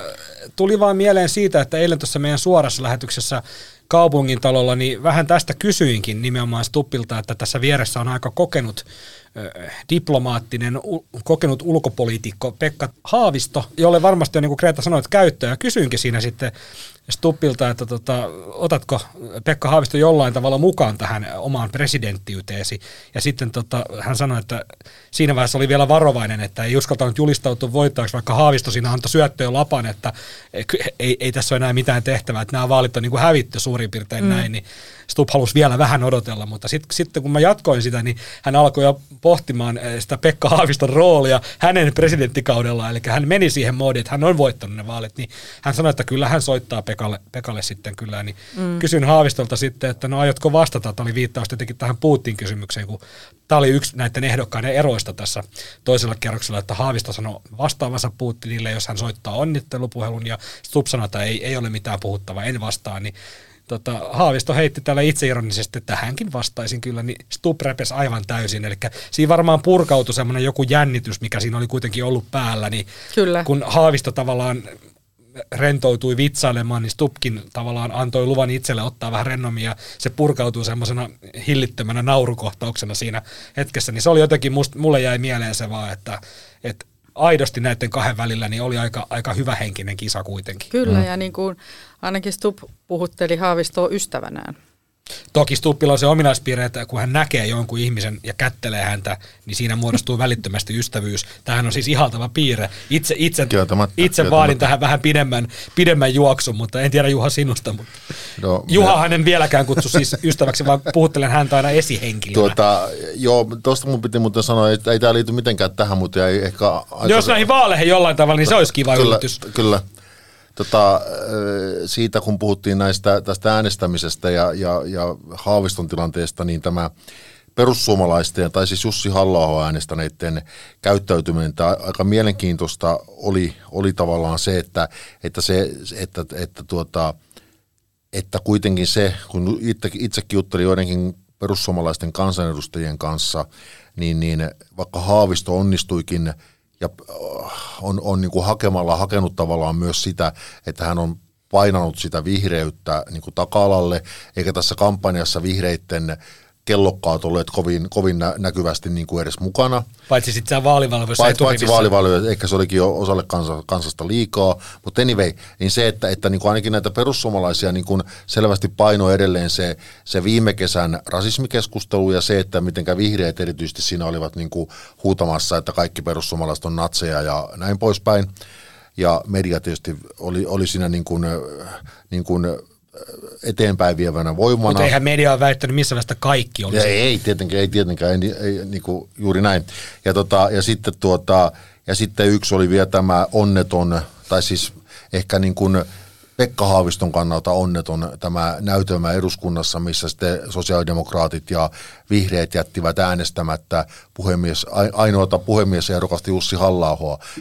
tuli vaan mieleen siitä, että eilen tuossa meidän suorassa lähetyksessä kaupungin talolla, niin vähän tästä kysyinkin nimenomaan Stuppilta, että tässä vieressä on aika kokenut diplomaattinen, kokenut ulkopoliitikko Pekka Haavisto, jolle varmasti on, niin kuin Kreta sanoi, käyttöä. Kysyinkin siinä sitten Stuppilta, että tota, otatko Pekka Haavisto jollain tavalla mukaan tähän omaan presidenttiyteesi. Ja sitten tota, hän sanoi, että siinä vaiheessa oli vielä varovainen, että ei uskaltanut julistautua voittajaksi, vaikka Haavisto siinä antoi syöttöön lapan, että ei, ei tässä ole enää mitään tehtävää, että nämä vaalit on niin kuin hävitty suurin piirtein mm. näin, niin Stubb halusi vielä vähän odotella, mutta sitten sit, kun mä jatkoin sitä, niin hän alkoi jo pohtimaan eh, sitä Pekka Haaviston roolia hänen presidenttikaudellaan, eli hän meni siihen moodiin, että hän on voittanut ne vaalit, niin hän sanoi, että kyllä hän soittaa Pekalle, Pekalle sitten kyllä, niin mm. kysyn Haavistolta sitten, että no aiotko vastata, tämä oli viittaus tietenkin tähän Putin kysymykseen, kun tämä oli yksi näiden ehdokkaiden eroista tässä toisella kerroksella, että Haavisto sanoi vastaavansa Putinille, jos hän soittaa onnittelupuhelun, ja Stubb sanoi, että ei, ei ole mitään puhuttavaa, en vastaa, niin tota, Haavisto heitti täällä itseironisesti, että hänkin vastaisin kyllä, niin Stubb repesi aivan täysin. Eli siinä varmaan purkautui semmoinen joku jännitys, mikä siinä oli kuitenkin ollut päällä, niin Kyllä. kun Haavisto tavallaan rentoutui vitsailemaan, niin Stupkin tavallaan antoi luvan itselle ottaa vähän rennomia ja se purkautui semmoisena hillittömänä naurukohtauksena siinä hetkessä, niin se oli jotenkin, must, mulle jäi mieleen se vaan, että, että aidosti näiden kahden välillä niin oli aika, aika hyvähenkinen kisa kuitenkin. Kyllä, mm. ja niin kuin ainakin Stubb puhutteli Haavistoa ystävänään. Toki Stuppilla on se ominaispiirre, että kun hän näkee jonkun ihmisen ja kättelee häntä, niin siinä muodostuu välittömästi ystävyys. Tämähän on siis ihaltava piirre. Itse, itse, Kieltämättä, itse kieltämättä. vaadin tähän vähän pidemmän, pidemmän juoksun, mutta en tiedä Juha sinusta. Mutta No, Juha minä- hänen vieläkään kutsu siis ystäväksi, vaan puhuttelen häntä aina esihenkilönä. Tuota, joo, tuosta mun piti muuten sanoa, että ei tämä liity mitenkään tähän, mutta ei ehkä... Aika, Jos näihin vaaleihin jollain tavalla, niin se olisi kiva kyllä, yllätys. Kyllä. Tota, äh, siitä kun puhuttiin näistä, tästä äänestämisestä ja, ja, ja Haaviston tilanteesta, niin tämä perussuomalaisten, tai siis Jussi halla äänestäneiden käyttäytyminen, tämä aika mielenkiintoista oli, oli tavallaan se, että, että, se, että, että, tuota, että kuitenkin se, kun itse, itsekin juttelin joidenkin perussuomalaisten kansanedustajien kanssa, niin, niin vaikka Haavisto onnistuikin ja äh, on, on niin kuin hakemalla hakenut tavallaan myös sitä, että hän on painanut sitä vihreyttä niin kuin taka-alalle, eikä tässä kampanjassa vihreitten kellokkaat olleet kovin, kovin nä- näkyvästi niin kuin edes mukana. Paitsi sitten siellä vaalivalvoissa Paitsi, paitsi vaalivalio, ehkä se olikin jo osalle kansa, kansasta liikaa, mutta anyway, niin se, että, että niin kuin ainakin näitä perussuomalaisia niin kuin selvästi paino edelleen se, se viime kesän rasismikeskustelu ja se, että mitenkä vihreät erityisesti siinä olivat niin kuin huutamassa, että kaikki perussuomalaiset on natseja ja näin poispäin. Ja media tietysti oli, oli siinä niin kuin, niin kuin eteenpäin vievänä voimana. Mutta eihän media ole väittänyt missä vaiheessa kaikki olisi. Ja ei, ei tietenkään, ei tietenkään, ei, ei, niin kuin juuri näin. Ja, tota, ja, sitten tuota, ja sitten yksi oli vielä tämä onneton, tai siis ehkä niin kuin Pekka Haaviston kannalta onneton tämä näytelmä eduskunnassa, missä sitten sosiaalidemokraatit ja vihreät jättivät äänestämättä puhemies, ai- ainoata puhemiesehdokasta Jussi halla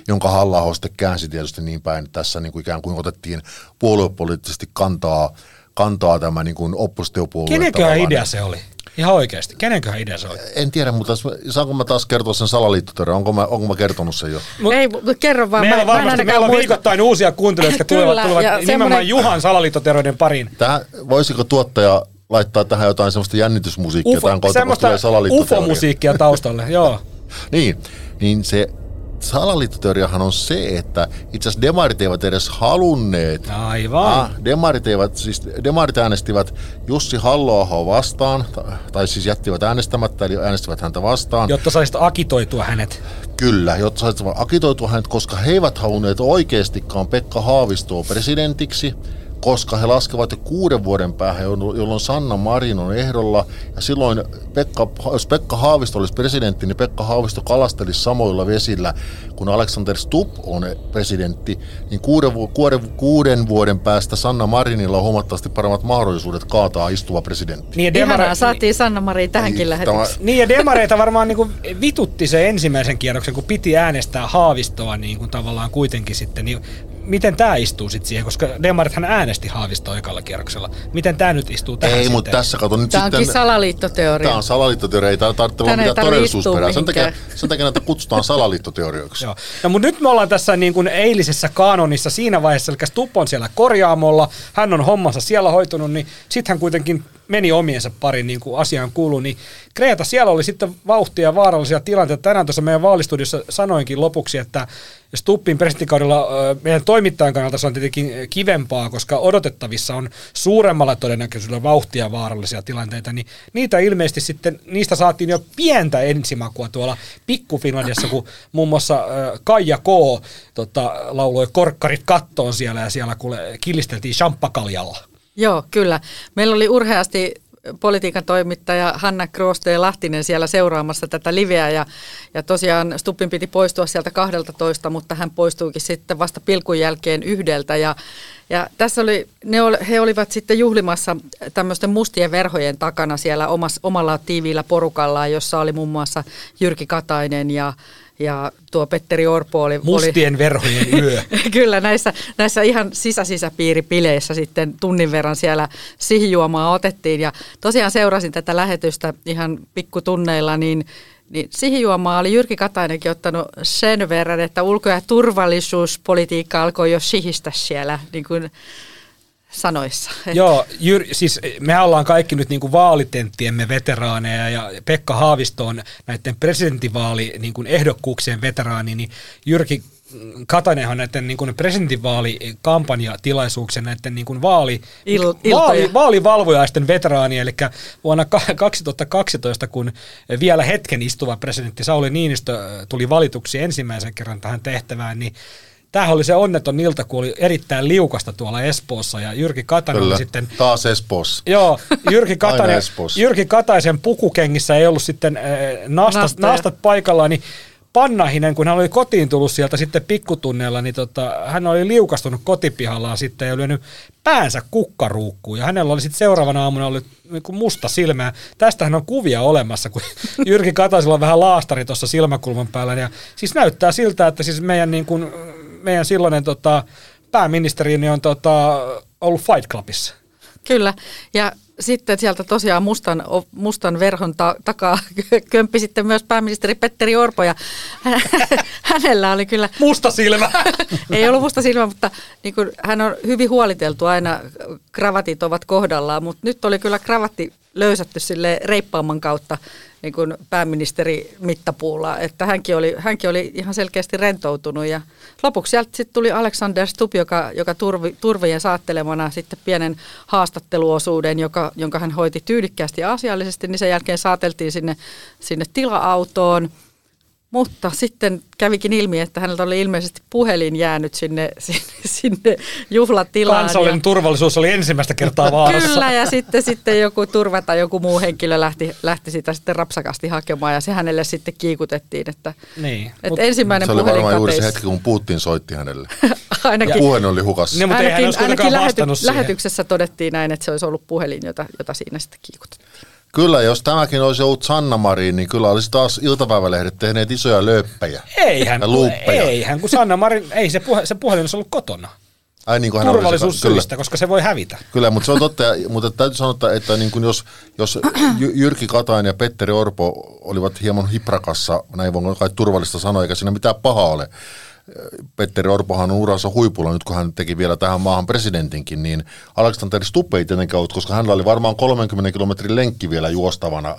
jonka halla sitten käänsi tietysti niin päin, että tässä niin kuin ikään kuin otettiin puoluepoliittisesti kantaa, kantaa tämä niin kuin oppositiopuolue. Tavallaan. idea se oli? Ihan oikeasti. Kenenköhän idea se oli? En tiedä, mutta saanko mä taas kertoa sen salaliittoteorian? Onko mä, onko mä kertonut sen jo? Mut- Ei, mutta kerro vaan. Meillä mä, on varmasti meillä on viikoittain uusia kuuntelijoita, jotka tulevat, Kyllä, tulevat ja nimenomaan semmoinen- Juhan salaliittoteorioiden pariin. Tähän, voisiko tuottaja laittaa tähän jotain semmoista jännitysmusiikkia? Kun semmoista salaliittoteoria. UFO-musiikkia taustalle, joo. Niin, niin se salaliittoteoriahan on se, että itse asiassa demarit eivät edes halunneet. Aivan. Ah, demarit, eivät, siis demarit äänestivät Jussi halla vastaan, ta- tai siis jättivät äänestämättä, eli äänestivät häntä vastaan. Jotta saisit akitoitua hänet. Kyllä, jotta saisivat akitoitua hänet, koska he eivät halunneet oikeastikaan Pekka Haavistoa presidentiksi, koska he laskevat jo kuuden vuoden päähän, jollo- jolloin Sanna Marin on ehdolla. Ja silloin, Pekka, jos Pekka Haavisto olisi presidentti, niin Pekka Haavisto kalastelisi samoilla vesillä, kun Alexander Stubb on presidentti, niin kuuden, kuuden, kuuden vuoden päästä Sanna Marinilla on huomattavasti paremmat mahdollisuudet kaataa istuva presidentti. Niin, ja Ihanaa, demare- saatiin Sanna-Mari tähänkin Tämä- lähetykseen. Niin ja demareita varmaan niin kuin vitutti se ensimmäisen kierroksen, kun piti äänestää Haavistoa niin kuin tavallaan kuitenkin sitten. Niin miten tämä istuu sitten siihen, koska demarithan äänesti Haavistoa ekalla kierroksella. Miten tämä nyt istuu tähän Ei, mutta tässä kato nyt Tämä onkin sitten... salaliittoteoria. Tämä on salaliittoteoria, ei tämä tarvitse ei mitään todellisuusperää. Sen takia, sen takia näitä kutsutaan salaliittoteorioiksi. Joo. No, mutta nyt me ollaan tässä niin kuin eilisessä kanonissa siinä vaiheessa, eli Stupp on siellä korjaamolla, hän on hommansa siellä hoitunut, niin sitten hän kuitenkin meni omiensa parin niin kuin asiaan kuuluu, niin Kreta, siellä oli sitten vauhtia ja vaarallisia tilanteita. Tänään tuossa meidän vaalistudiossa sanoinkin lopuksi, että Stuppin presidenttikaudella meidän toimittajan kannalta se on tietenkin kivempaa, koska odotettavissa on suuremmalla todennäköisyydellä vauhtia vaarallisia tilanteita, niin niitä ilmeisesti sitten, niistä saatiin jo pientä ensimakua tuolla Pikku Finlandiassa, kun muun muassa Kaija K. Tota, lauloi korkkarit kattoon siellä ja siellä kuule killisteltiin champakaljalla. Joo, kyllä. Meillä oli urheasti politiikan toimittaja Hanna Krooste Lahtinen siellä seuraamassa tätä liveä ja, ja tosiaan Stuppin piti poistua sieltä 12, mutta hän poistuikin sitten vasta pilkun jälkeen yhdeltä ja, ja tässä oli, ne ol, he olivat sitten juhlimassa tämmöisten mustien verhojen takana siellä omas, omalla tiiviillä porukallaan, jossa oli muun muassa Jyrki Katainen ja, ja tuo Petteri Orpo oli... Mustien oli, verhojen yö. kyllä, näissä, näissä ihan sisäsisäpiiripileissä sitten tunnin verran siellä sihijuomaa otettiin. Ja tosiaan seurasin tätä lähetystä ihan pikkutunneilla, niin niin sihijuomaa oli Jyrki Katainenkin ottanut sen verran, että ulko- ja turvallisuuspolitiikka alkoi jo sihistä siellä niin kuin sanoissa. Joo, Jyr, siis me ollaan kaikki nyt niin kuin vaalitenttiemme veteraaneja ja Pekka Haavisto on näiden presidentinvaali niin kuin ehdokkuuksien veteraani, niin Jyrki Katainenhan näiden niin kuin presidentinvaalikampanjatilaisuuksien näiden niin kuin vaali, Il, vaali, vaalivalvojaisten veteraani, eli vuonna 2012, kun vielä hetken istuva presidentti Sauli Niinistö tuli valituksi ensimmäisen kerran tähän tehtävään, niin Tämähän oli se onneton ilta, kun oli erittäin liukasta tuolla Espoossa ja Jyrki Katainen Kyllä, sitten... taas Espoossa. Joo, Jyrki, Katainen, Jyrki Kataisen pukukengissä ei ollut sitten äh, nastat, nastat paikallaan, niin Pannahinen, kun hän oli kotiin tullut sieltä sitten pikkutunneella, niin tota, hän oli liukastunut kotipihallaan sitten ja lyönyt päänsä kukkaruukkuun. Ja hänellä oli sitten seuraavana aamuna oli niin kuin musta silmää. Tästähän on kuvia olemassa, kun Jyrki Kataisella on vähän laastari tuossa silmäkulman päällä. Ja siis näyttää siltä, että siis meidän, niin kuin, meidän silloinen tota, pääministeri niin on tota, ollut Fight Clubissa. Kyllä, ja sitten sieltä tosiaan mustan, mustan verhon ta- takaa kömppi sitten myös pääministeri Petteri Orpo ja hänellä oli kyllä... Musta silmä! ei ollut musta silmä, mutta niin kuin, hän on hyvin huoliteltu aina, kravatit ovat kohdallaan, mutta nyt oli kyllä kravatti löysätty sille reippaamman kautta niin kuin pääministeri mittapuulla, että hänkin oli, hänkin oli ihan selkeästi rentoutunut ja lopuksi sieltä sitten tuli Alexander Stubb, joka, joka turvi, turvien saattelemana sitten pienen haastatteluosuuden, joka, jonka hän hoiti tyylikkäästi ja asiallisesti, niin sen jälkeen saateltiin sinne, sinne tila-autoon – mutta sitten kävikin ilmi, että häneltä oli ilmeisesti puhelin jäänyt sinne, sinne, sinne juhlatilaan. Kansallinen ja, turvallisuus oli ensimmäistä kertaa vaarassa. Kyllä, ja sitten, sitten joku turva tai joku muu henkilö lähti, lähti sitä sitten rapsakasti hakemaan, ja se hänelle sitten kiikutettiin. Että, niin, että mutta ensimmäinen se oli varmaan juuri se hetki, kun Putin soitti hänelle. ainakin, ja puhelin oli hukassa. Niin, mutta ainakin, ainakin lähety, lähetyksessä todettiin näin, että se olisi ollut puhelin, jota, jota siinä sitten kiikutettiin. Kyllä, jos tämäkin olisi ollut Sanna Marin, niin kyllä olisi taas iltapäivälehdet tehneet isoja lööppejä. Eihän, eihän kun Sanna Marin, ei se, puhe, se puhelin olisi ollut kotona. Ai niin kuin Turvallisuussyistä, koska se voi hävitä. Kyllä, mutta se on totta, mutta täytyy sanoa, että niin kuin jos, jos Jyrki Katainen ja Petteri Orpo olivat hieman hiprakassa, näin voi kai turvallista sanoa, eikä siinä mitään pahaa ole, Petteri Orpohan on uransa huipulla nyt, kun hän teki vielä tähän maahan presidentinkin, niin Alexander Stubb ei tietenkään ollut, koska hänellä oli varmaan 30 kilometrin lenkki vielä juostavana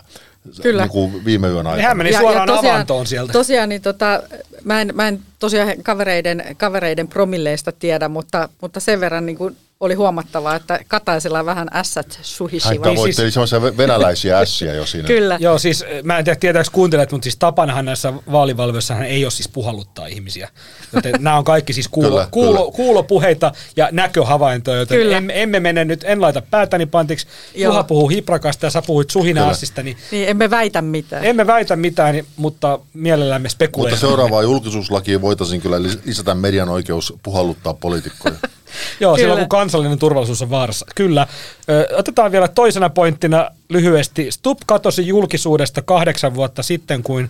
Kyllä. Niin kuin viime yön aikana. Hän meni suoraan ja, ja tosiaan, avantoon sieltä. Tosiaan, niin tota, mä, en, mä en tosiaan kavereiden, kavereiden promilleista tiedä, mutta, mutta sen verran niin kuin oli huomattavaa, että Kataisella vähän ässät suhisivat. Hän tavoitteli siis, semmoisia venäläisiä ässiä jo siinä. Kyllä. Joo, siis mä en tiedä tietääkö kuuntelet, mutta siis tapanahan näissä vaalivalvoissa hän ei ole siis puhalluttaa ihmisiä. Joten nämä on kaikki siis kuulo, kyllä, kuulo, kyllä. kuulopuheita ja näköhavaintoja, joten kyllä. emme, emme mene nyt, en laita päätäni pantiksi. Joo. Juha puhuu hiprakasta ja sä puhuit suhina assista. Niin, niin emme väitä mitään. Emme väitä mitään, niin, mutta mielellämme spekuloimme. Mutta seuraavaan julkisuuslakiin voitaisiin kyllä lisätä median oikeus puhalluttaa poliitikkoja. Joo, Kyllä. silloin kun kansallinen turvallisuus on vaarassa. Kyllä. Ö, otetaan vielä toisena pointtina lyhyesti. Stubb katosi julkisuudesta kahdeksan vuotta sitten, kuin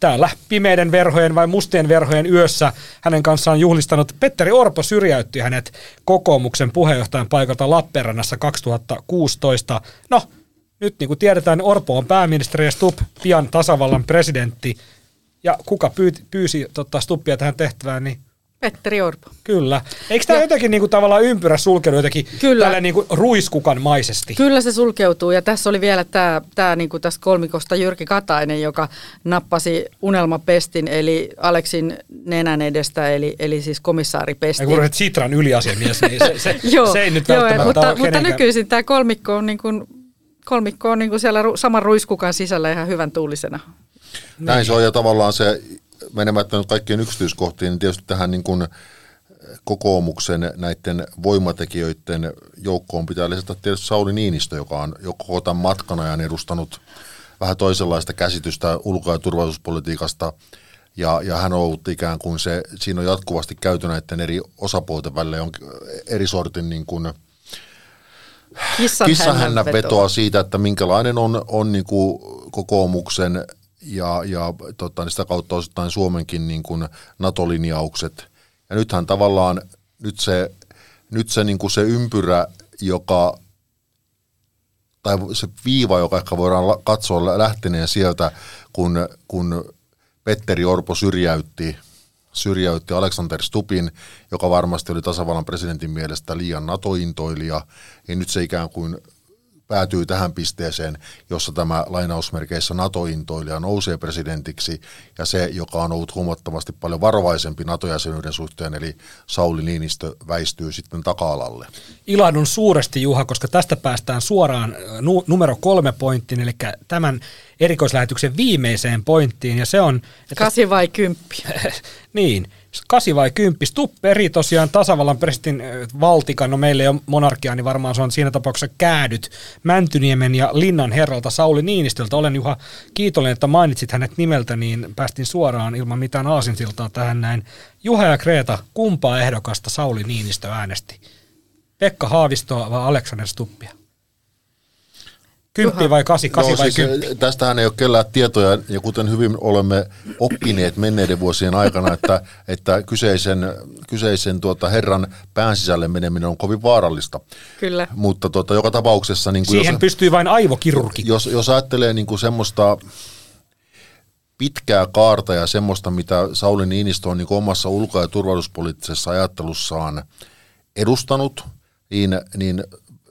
täällä pimeiden verhojen vai mustien verhojen yössä hänen kanssaan juhlistanut Petteri Orpo syrjäytti hänet kokoomuksen puheenjohtajan paikalta Lappeenrannassa 2016. No, nyt niin kuin tiedetään, Orpo on pääministeri ja Stubb pian tasavallan presidentti. Ja kuka pyysi, pyysi tota, Stubbia tähän tehtävään, niin Petteri Orpo. Kyllä. Eikö tämä jotenkin niinku tavallaan ympyrä sulkeudu jotenkin Kyllä. tällä niinku ruiskukan maisesti? Kyllä se sulkeutuu ja tässä oli vielä tämä, tämä niinku tässä kolmikosta Jyrki Katainen, joka nappasi unelmapestin eli Aleksin nenän edestä eli, eli siis komissaaripestin. Ja kun Sitran yliasiamies, niin se, se, joo, se ei nyt joo, välttämättä mutta, ole mutta nykyisin tämä kolmikko on, niin kuin, kolmikko on niin kuin siellä saman ruiskukan sisällä ihan hyvän tuulisena. Näin se on ja tavallaan se menemättä nyt kaikkien yksityiskohtiin, niin tietysti tähän niin kuin kokoomuksen näiden voimatekijöiden joukkoon pitää lisätä tietysti Sauli Niinistö, joka on jo koko tämän matkan ajan edustanut vähän toisenlaista käsitystä ulko- ja turvallisuuspolitiikasta, ja, ja hän on ollut ikään kuin se, siinä on jatkuvasti käyty näiden eri osapuolten välillä on eri sortin niin kuin Kissan, Kissan vetoa siitä, että minkälainen on, on niin kuin kokoomuksen ja, ja tota, niin sitä kautta osittain Suomenkin niin kuin NATO-linjaukset. Ja nythän tavallaan nyt se, nyt se, niin kuin se ympyrä, joka tai se viiva, joka ehkä voidaan katsoa lähteneen sieltä, kun, kun Petteri Orpo syrjäytti, syrjäytti Alexander Stupin, joka varmasti oli tasavallan presidentin mielestä liian NATO-intoilija, ja nyt se ikään kuin päätyy tähän pisteeseen, jossa tämä lainausmerkeissä NATO-intoilija nousee presidentiksi, ja se, joka on ollut huomattavasti paljon varovaisempi NATO-jäsenyyden suhteen, eli Sauli Niinistö, väistyy sitten taka-alalle. Ilahdun suuresti, Juha, koska tästä päästään suoraan nu- numero kolme pointtiin, eli tämän erikoislähetyksen viimeiseen pointtiin, ja se on... Että, Kasi vai kymppi? niin, kasi vai kymppi. Stupperi tosiaan tasavallan presidentin valtikan, no meillä ei ole monarkia, niin varmaan se on siinä tapauksessa käädyt Mäntyniemen ja Linnan herralta Sauli Niinistöltä. Olen Juha kiitollinen, että mainitsit hänet nimeltä, niin päästin suoraan ilman mitään aasinsiltaa tähän näin. Juha ja Kreeta, kumpaa ehdokasta Sauli Niinistö äänesti? Pekka Haavistoa vai Aleksander Stuppia? Kymppi vai kasi, kasi no, vai siis kymppi? Tästähän ei ole kellään tietoja, ja kuten hyvin olemme oppineet menneiden vuosien aikana, että, että kyseisen, kyseisen tuota herran pään sisälle meneminen on kovin vaarallista. Kyllä. Mutta tuota, joka tapauksessa... Niin kuin Siihen jos, pystyy vain aivokirurgi. Jos, jos ajattelee niin kuin semmoista pitkää kaarta ja semmoista, mitä Sauli Niinistö on niin kuin omassa ulko- ja turvallisuuspoliittisessa ajattelussaan edustanut, niin, niin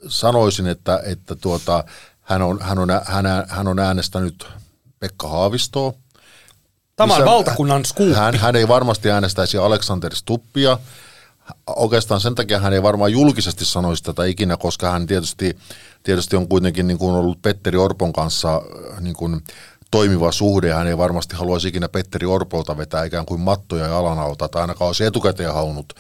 sanoisin, että, että tuota, hän on, hän on, hän, hän on äänestänyt Pekka Haavistoa. Tämä on valtakunnan skuuppi. Hän, hän ei varmasti äänestäisi Alexander Stuppia. Oikeastaan sen takia hän ei varmaan julkisesti sanoisi tätä ikinä, koska hän tietysti, tietysti on kuitenkin niin kuin ollut Petteri Orpon kanssa äh, niin kuin toimiva suhde. Hän ei varmasti haluaisi ikinä Petteri Orpolta vetää ikään kuin mattoja jalan alta, tai ainakaan olisi etukäteen halunnut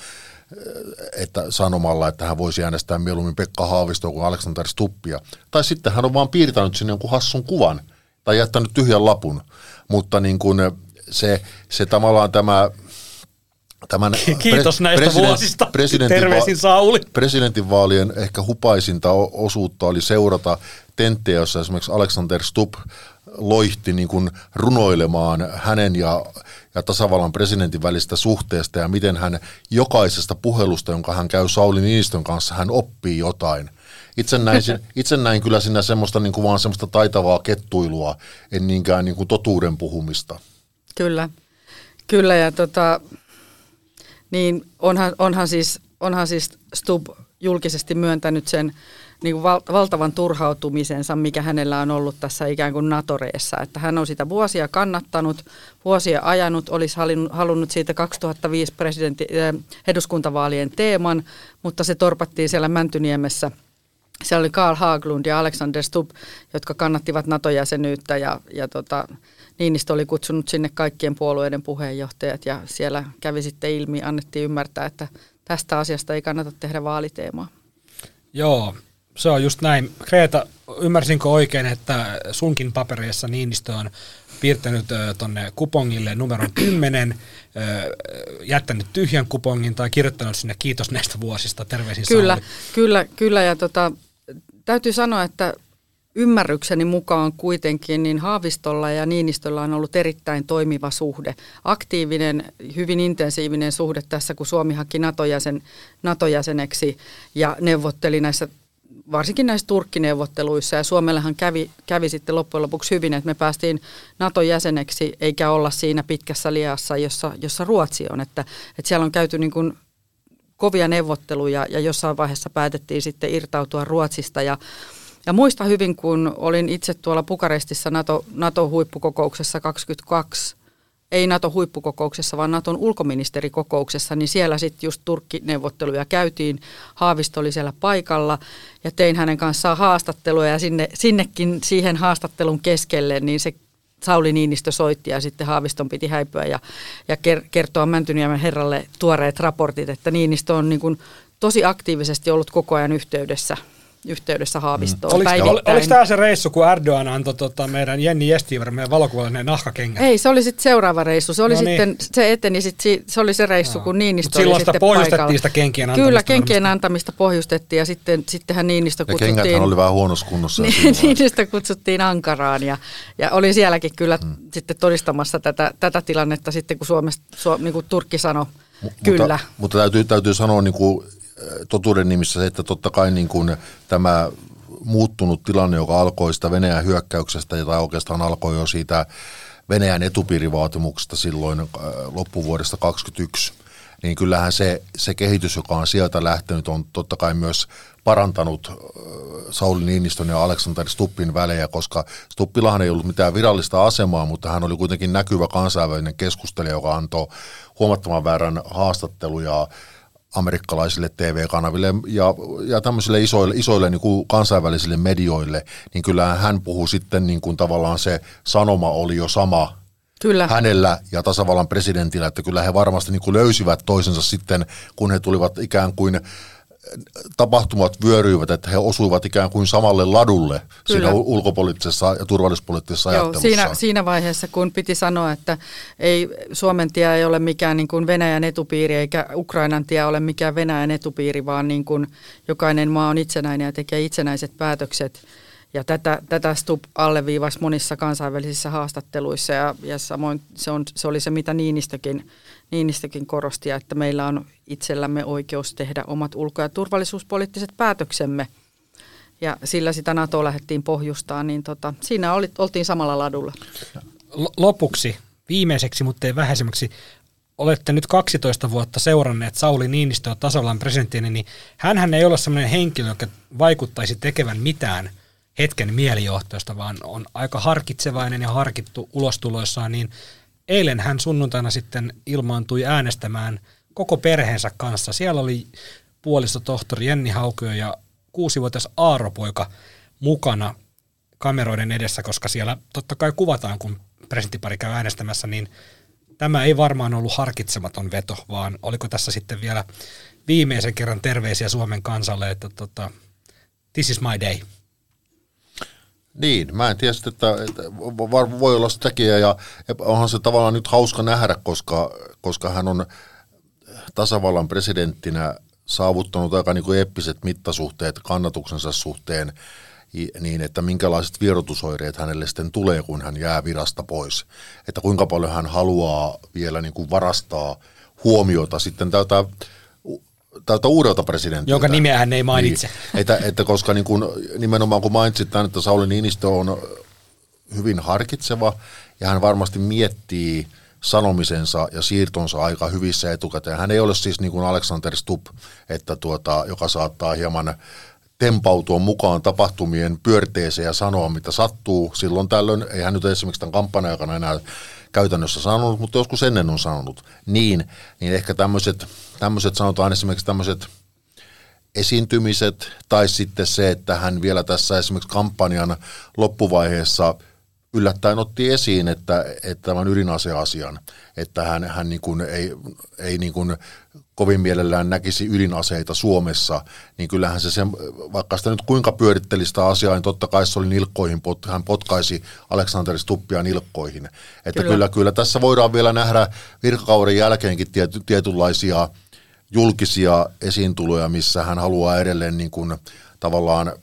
että sanomalla, että hän voisi äänestää mieluummin Pekka Haavistoa kuin Aleksander Stuppia. Tai sitten hän on vaan piirtänyt sinne jonkun hassun kuvan tai jättänyt tyhjän lapun. Mutta niin kuin se, se tavallaan tämä Tämän Kiitos pre- näistä president, vuosista. Presidentin Terveisin Sauli. Presidentinvaalien ehkä hupaisinta osuutta oli seurata tenttejä, jossa esimerkiksi Alexander Stubb loihti niin kuin runoilemaan hänen ja, ja tasavallan presidentin välistä suhteesta ja miten hän jokaisesta puhelusta, jonka hän käy Sauli Niinistön kanssa, hän oppii jotain. Itse näin, itse näin kyllä siinä semmoista niin kuin vaan semmoista taitavaa kettuilua, en niinkään niin kuin totuuden puhumista. Kyllä, kyllä ja tota, niin onhan, onhan, siis, onhan siis Stub julkisesti myöntänyt sen niin val- valtavan turhautumisensa, mikä hänellä on ollut tässä ikään kuin Natoreessa. Että hän on sitä vuosia kannattanut, vuosia ajanut, olisi halunnut siitä 2005 presidentti, äh, eduskuntavaalien teeman, mutta se torpattiin siellä Mäntyniemessä. Siellä oli Karl Haglund ja Alexander Stubb, jotka kannattivat NATO-jäsenyyttä ja, ja tota, Niinistö oli kutsunut sinne kaikkien puolueiden puheenjohtajat ja siellä kävi sitten ilmi, annettiin ymmärtää, että tästä asiasta ei kannata tehdä vaaliteemaa. Joo, se on just näin. Kreta, ymmärsinkö oikein, että sunkin papereissa Niinistö on piirtänyt tuonne kupongille numeron 10, jättänyt tyhjän kupongin tai kirjoittanut sinne kiitos näistä vuosista, terveisin Kyllä, Sauli. kyllä, kyllä ja tota, täytyy sanoa, että ymmärrykseni mukaan kuitenkin niin Haavistolla ja Niinistöllä on ollut erittäin toimiva suhde. Aktiivinen, hyvin intensiivinen suhde tässä, kun Suomi haki NATO-jäsen, NATO-jäseneksi ja neuvotteli näissä varsinkin näissä Turkkineuvotteluissa, ja Suomellehan kävi, kävi sitten loppujen lopuksi hyvin, että me päästiin NATO-jäseneksi, eikä olla siinä pitkässä liassa, jossa, jossa Ruotsi on. Että, että siellä on käyty niin kuin kovia neuvotteluja, ja jossain vaiheessa päätettiin sitten irtautua Ruotsista, ja ja muista hyvin, kun olin itse tuolla Pukarestissa NATO, NATO-huippukokouksessa 22 ei NATO-huippukokouksessa, vaan NATOn ulkoministerikokouksessa, niin siellä sitten just Turkki-neuvotteluja käytiin. Haavisto oli siellä paikalla ja tein hänen kanssaan haastattelua ja sinne, sinnekin siihen haastattelun keskelle, niin se Sauli Niinistö soitti ja sitten Haaviston piti häipyä ja, ja kertoa Mäntyniemen herralle tuoreet raportit, että Niinistö on niin kuin tosi aktiivisesti ollut koko ajan yhteydessä yhteydessä Haavistoon Oliko, ol, päivittäin. oliko tämä se reissu, kun Erdogan antoi tota, meidän Jenni Jestiver, meidän valokuvallinen ne nahkakengät? Ei, se oli sitten seuraava reissu. Se, oli No niin. sitten, se eteni sit, si- se oli se reissu, kun Niinistö Mut silloin oli sitä sitten pohjustettiin paikalla. sitä kenkien antamista Kyllä, kenkien varmasti. antamista pohjustettiin ja sitten, sittenhän Niinistö Ne kutsuttiin... kengäthän oli vähän huonossa kunnossa. Niin. Niinistö kutsuttiin Ankaraan ja, ja oli sielläkin kyllä mm. sitten todistamassa tätä, tätä tilannetta sitten, kun Suomesta, Suom, niin kuin Turkki sanoi kyllä. Mutta, mutta täytyy, täytyy sanoa niin kuin, totuuden nimissä se, että totta kai niin kuin tämä muuttunut tilanne, joka alkoi sitä Venäjän hyökkäyksestä, tai oikeastaan alkoi jo siitä Venäjän etupiirivaatimuksesta silloin äh, loppuvuodesta 2021, niin kyllähän se, se kehitys, joka on sieltä lähtenyt, on totta kai myös parantanut äh, Sauli Niinistön ja Alexander Stuppin välejä, koska Stuppillahan ei ollut mitään virallista asemaa, mutta hän oli kuitenkin näkyvä kansainvälinen keskustelija, joka antoi huomattavan väärän haastatteluja amerikkalaisille TV-kanaville ja, ja tämmöisille isoille, isoille niin kuin kansainvälisille medioille, niin kyllähän hän puhui sitten niin kuin tavallaan se sanoma oli jo sama Kyllä. hänellä ja tasavallan presidentillä, että kyllä he varmasti niin kuin löysivät toisensa sitten, kun he tulivat ikään kuin tapahtumat vyöryivät, että he osuivat ikään kuin samalle ladulle Kyllä. siinä ul- ulkopoliittisessa ja turvallisuuspoliittisessa Joo, ajattelussa. siinä, siinä vaiheessa, kun piti sanoa, että ei, Suomen tie ei ole mikään niin kuin Venäjän etupiiri, eikä Ukrainan tie ole mikään Venäjän etupiiri, vaan niin kuin jokainen maa on itsenäinen ja tekee itsenäiset päätökset. Ja tätä, tätä Stub alleviivasi monissa kansainvälisissä haastatteluissa ja, ja samoin se, on, se oli se, mitä Niinistökin, Niinistökin korosti, että meillä on itsellämme oikeus tehdä omat ulko- ja turvallisuuspoliittiset päätöksemme. Ja sillä sitä NATO lähdettiin pohjustaa, niin tota, siinä oli, oltiin samalla ladulla. Lopuksi, viimeiseksi, mutta ei vähäisemmäksi, olette nyt 12 vuotta seuranneet Sauli Niinistöä tasavallan presidenttinä, niin hän ei ole sellainen henkilö, joka vaikuttaisi tekevän mitään hetken mielijohtoista, vaan on aika harkitsevainen ja harkittu ulostuloissaan, niin eilen hän sunnuntaina sitten ilmaantui äänestämään koko perheensä kanssa. Siellä oli puoliso tohtori Jenni Haukio ja kuusivuotias Aaropoika mukana kameroiden edessä, koska siellä totta kai kuvataan, kun presidenttipari käy äänestämässä, niin tämä ei varmaan ollut harkitsematon veto, vaan oliko tässä sitten vielä viimeisen kerran terveisiä Suomen kansalle, että tota, this is my day. Niin, mä en tiedä, että, voi olla sitäkin ja onhan se tavallaan nyt hauska nähdä, koska, koska hän on tasavallan presidenttinä saavuttanut aika niin kuin eeppiset mittasuhteet kannatuksensa suhteen niin, että minkälaiset vierotusoireet hänelle sitten tulee, kun hän jää virasta pois. Että kuinka paljon hän haluaa vielä niin kuin varastaa huomiota sitten tältä tältä uudelta presidentiltä. Jonka nimeä hän ei mainitse. Niin, että, että koska niin kun, nimenomaan kun mainitsit tämän, että Sauli Niinistö on hyvin harkitseva ja hän varmasti miettii sanomisensa ja siirtonsa aika hyvissä etukäteen. Hän ei ole siis niin kuin Alexander Stubb, että tuota, joka saattaa hieman tempautua mukaan tapahtumien pyörteeseen ja sanoa, mitä sattuu. Silloin tällöin, ei hän nyt esimerkiksi tämän kampanjan aikana enää käytännössä sanonut, mutta joskus ennen on sanonut. Niin, niin ehkä tämmöiset, tämmöiset sanotaan esimerkiksi tämmöiset esiintymiset tai sitten se, että hän vielä tässä esimerkiksi kampanjan loppuvaiheessa yllättäen otti esiin, että, että tämän ydinaseasian, että hän, hän niin kuin ei, ei niin kuin kovin mielellään näkisi ydinaseita Suomessa, niin kyllähän se sen, vaikka sitä nyt kuinka pyöritteli sitä asiaa, niin totta kai se oli nilkkoihin, hän potkaisi Aleksander Stuppia nilkkoihin. Että kyllä. Kyllä. kyllä, kyllä tässä voidaan vielä nähdä virkakauden jälkeenkin tiety, tietynlaisia julkisia esiintuloja, missä hän haluaa edelleen niin kuin tavallaan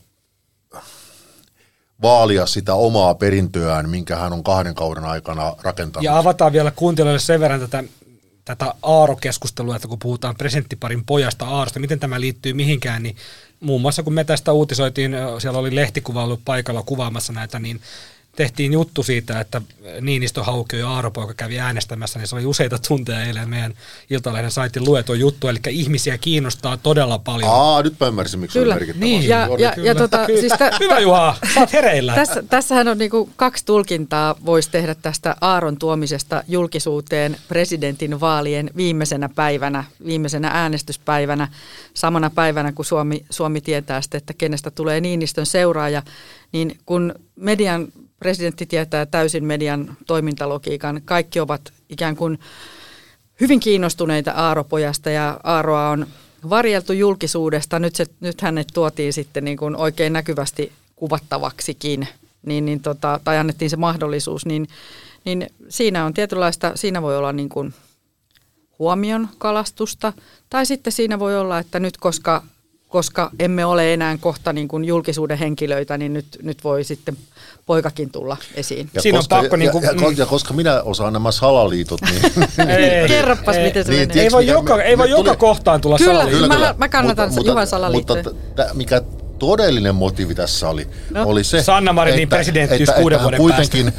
vaalia sitä omaa perintöään, minkä hän on kahden kauden aikana rakentanut. Ja avataan vielä kuuntelijoille sen verran tätä, tätä Aaro-keskustelua, että kun puhutaan presenttiparin pojasta Aarosta, miten tämä liittyy mihinkään, niin muun muassa kun me tästä uutisoitiin, siellä oli lehtikuva ollut paikalla kuvaamassa näitä, niin tehtiin juttu siitä, että Niinistö, Haukio ja Aaropoika kävi äänestämässä, niin se oli useita tunteja eilen meidän Iltalehden saitin luetu juttu, eli ihmisiä kiinnostaa todella paljon. Aa, nyt mä ymmärsin, miksi Kyllä. se on merkittävä Niin. Ja, Joo, ja, niin. ja tota, Kyllä. siis tä, Hyvä Juha, sä oot hereillä. tässä, tässähän on niinku kaksi tulkintaa, voisi tehdä tästä Aaron tuomisesta julkisuuteen presidentin vaalien viimeisenä päivänä, viimeisenä äänestyspäivänä, samana päivänä, kun Suomi, Suomi tietää sitten, että kenestä tulee Niinistön seuraaja, niin kun median presidentti tietää täysin median toimintalogiikan, kaikki ovat ikään kuin hyvin kiinnostuneita Aaropojasta ja Aaroa on varjeltu julkisuudesta. Nyt, se, nyt hänet tuotiin sitten niin kuin oikein näkyvästi kuvattavaksikin, niin, niin tota, tai annettiin se mahdollisuus, niin, niin siinä on tietynlaista, siinä voi olla niin kuin huomion kalastusta, tai sitten siinä voi olla, että nyt koska koska emme ole enää kohta niin kuin julkisuuden henkilöitä, niin nyt, nyt voi sitten poikakin tulla esiin. Ja Siinä koska, on pakko... Ja, niin kuin, ja, ja, ja koska minä osaan nämä salaliitot, niin... ei, Kerropas, ei, miten se niin, menee. Ei voi, joka, ei voi tuli, joka kohtaan tulla kyllä, salaliittoja. Kyllä, mä, mä kannatan mutta, Juhan salaliittoja. Mutta, mutta mikä todellinen motiivi tässä oli, no. oli se, Sanna Marinin presidenttiys kuuden että vuoden kuitenkin,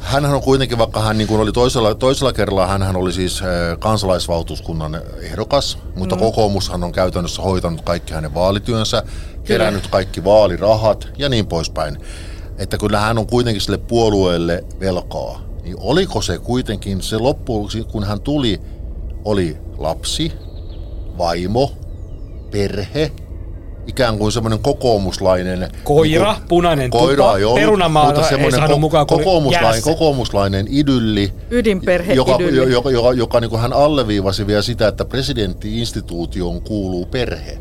Hänhän on kuitenkin, vaikka hän niin kuin oli toisella, toisella kerralla, hän oli siis kansalaisvaltuuskunnan ehdokas, mutta mm. kokoomushan on käytännössä hoitanut kaikki hänen vaalityönsä, kerännyt kaikki vaalirahat ja niin poispäin. Että kyllä hän on kuitenkin sille puolueelle velkaa. Niin oliko se kuitenkin se loppu, kun hän tuli, oli lapsi, vaimo, perhe, ikään kuin semmoinen kokoomuslainen... Koira, niin kuin, punainen koira tupa, ei ollut, perunamaa ei saanut ko- mukaan, kokoomuslainen, kokoomuslainen idylli, Ydinperhe joka, idylli. joka, joka, joka, joka niin kuin hän alleviivasi vielä sitä, että presidentti-instituutioon kuuluu perhe.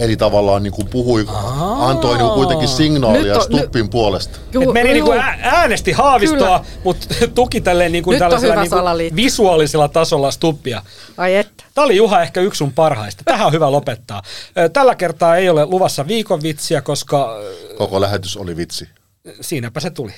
Eli tavallaan niin kuin puhui, Aa. antoi niin kuin kuitenkin signaalia on, Stuppin nyt, puolesta. Juu, Et meni niin kuin äänesti haavistoa, mutta tuki tälleen niin kuin tällaisella niin kuin visuaalisella tasolla Stuppia. Ai että. Tämä oli Juha ehkä yksi sun parhaista. Tähän on hyvä lopettaa. Tällä kertaa ei ole luvassa viikon vitsiä, koska... Koko lähetys oli vitsi. Siinäpä se tuli.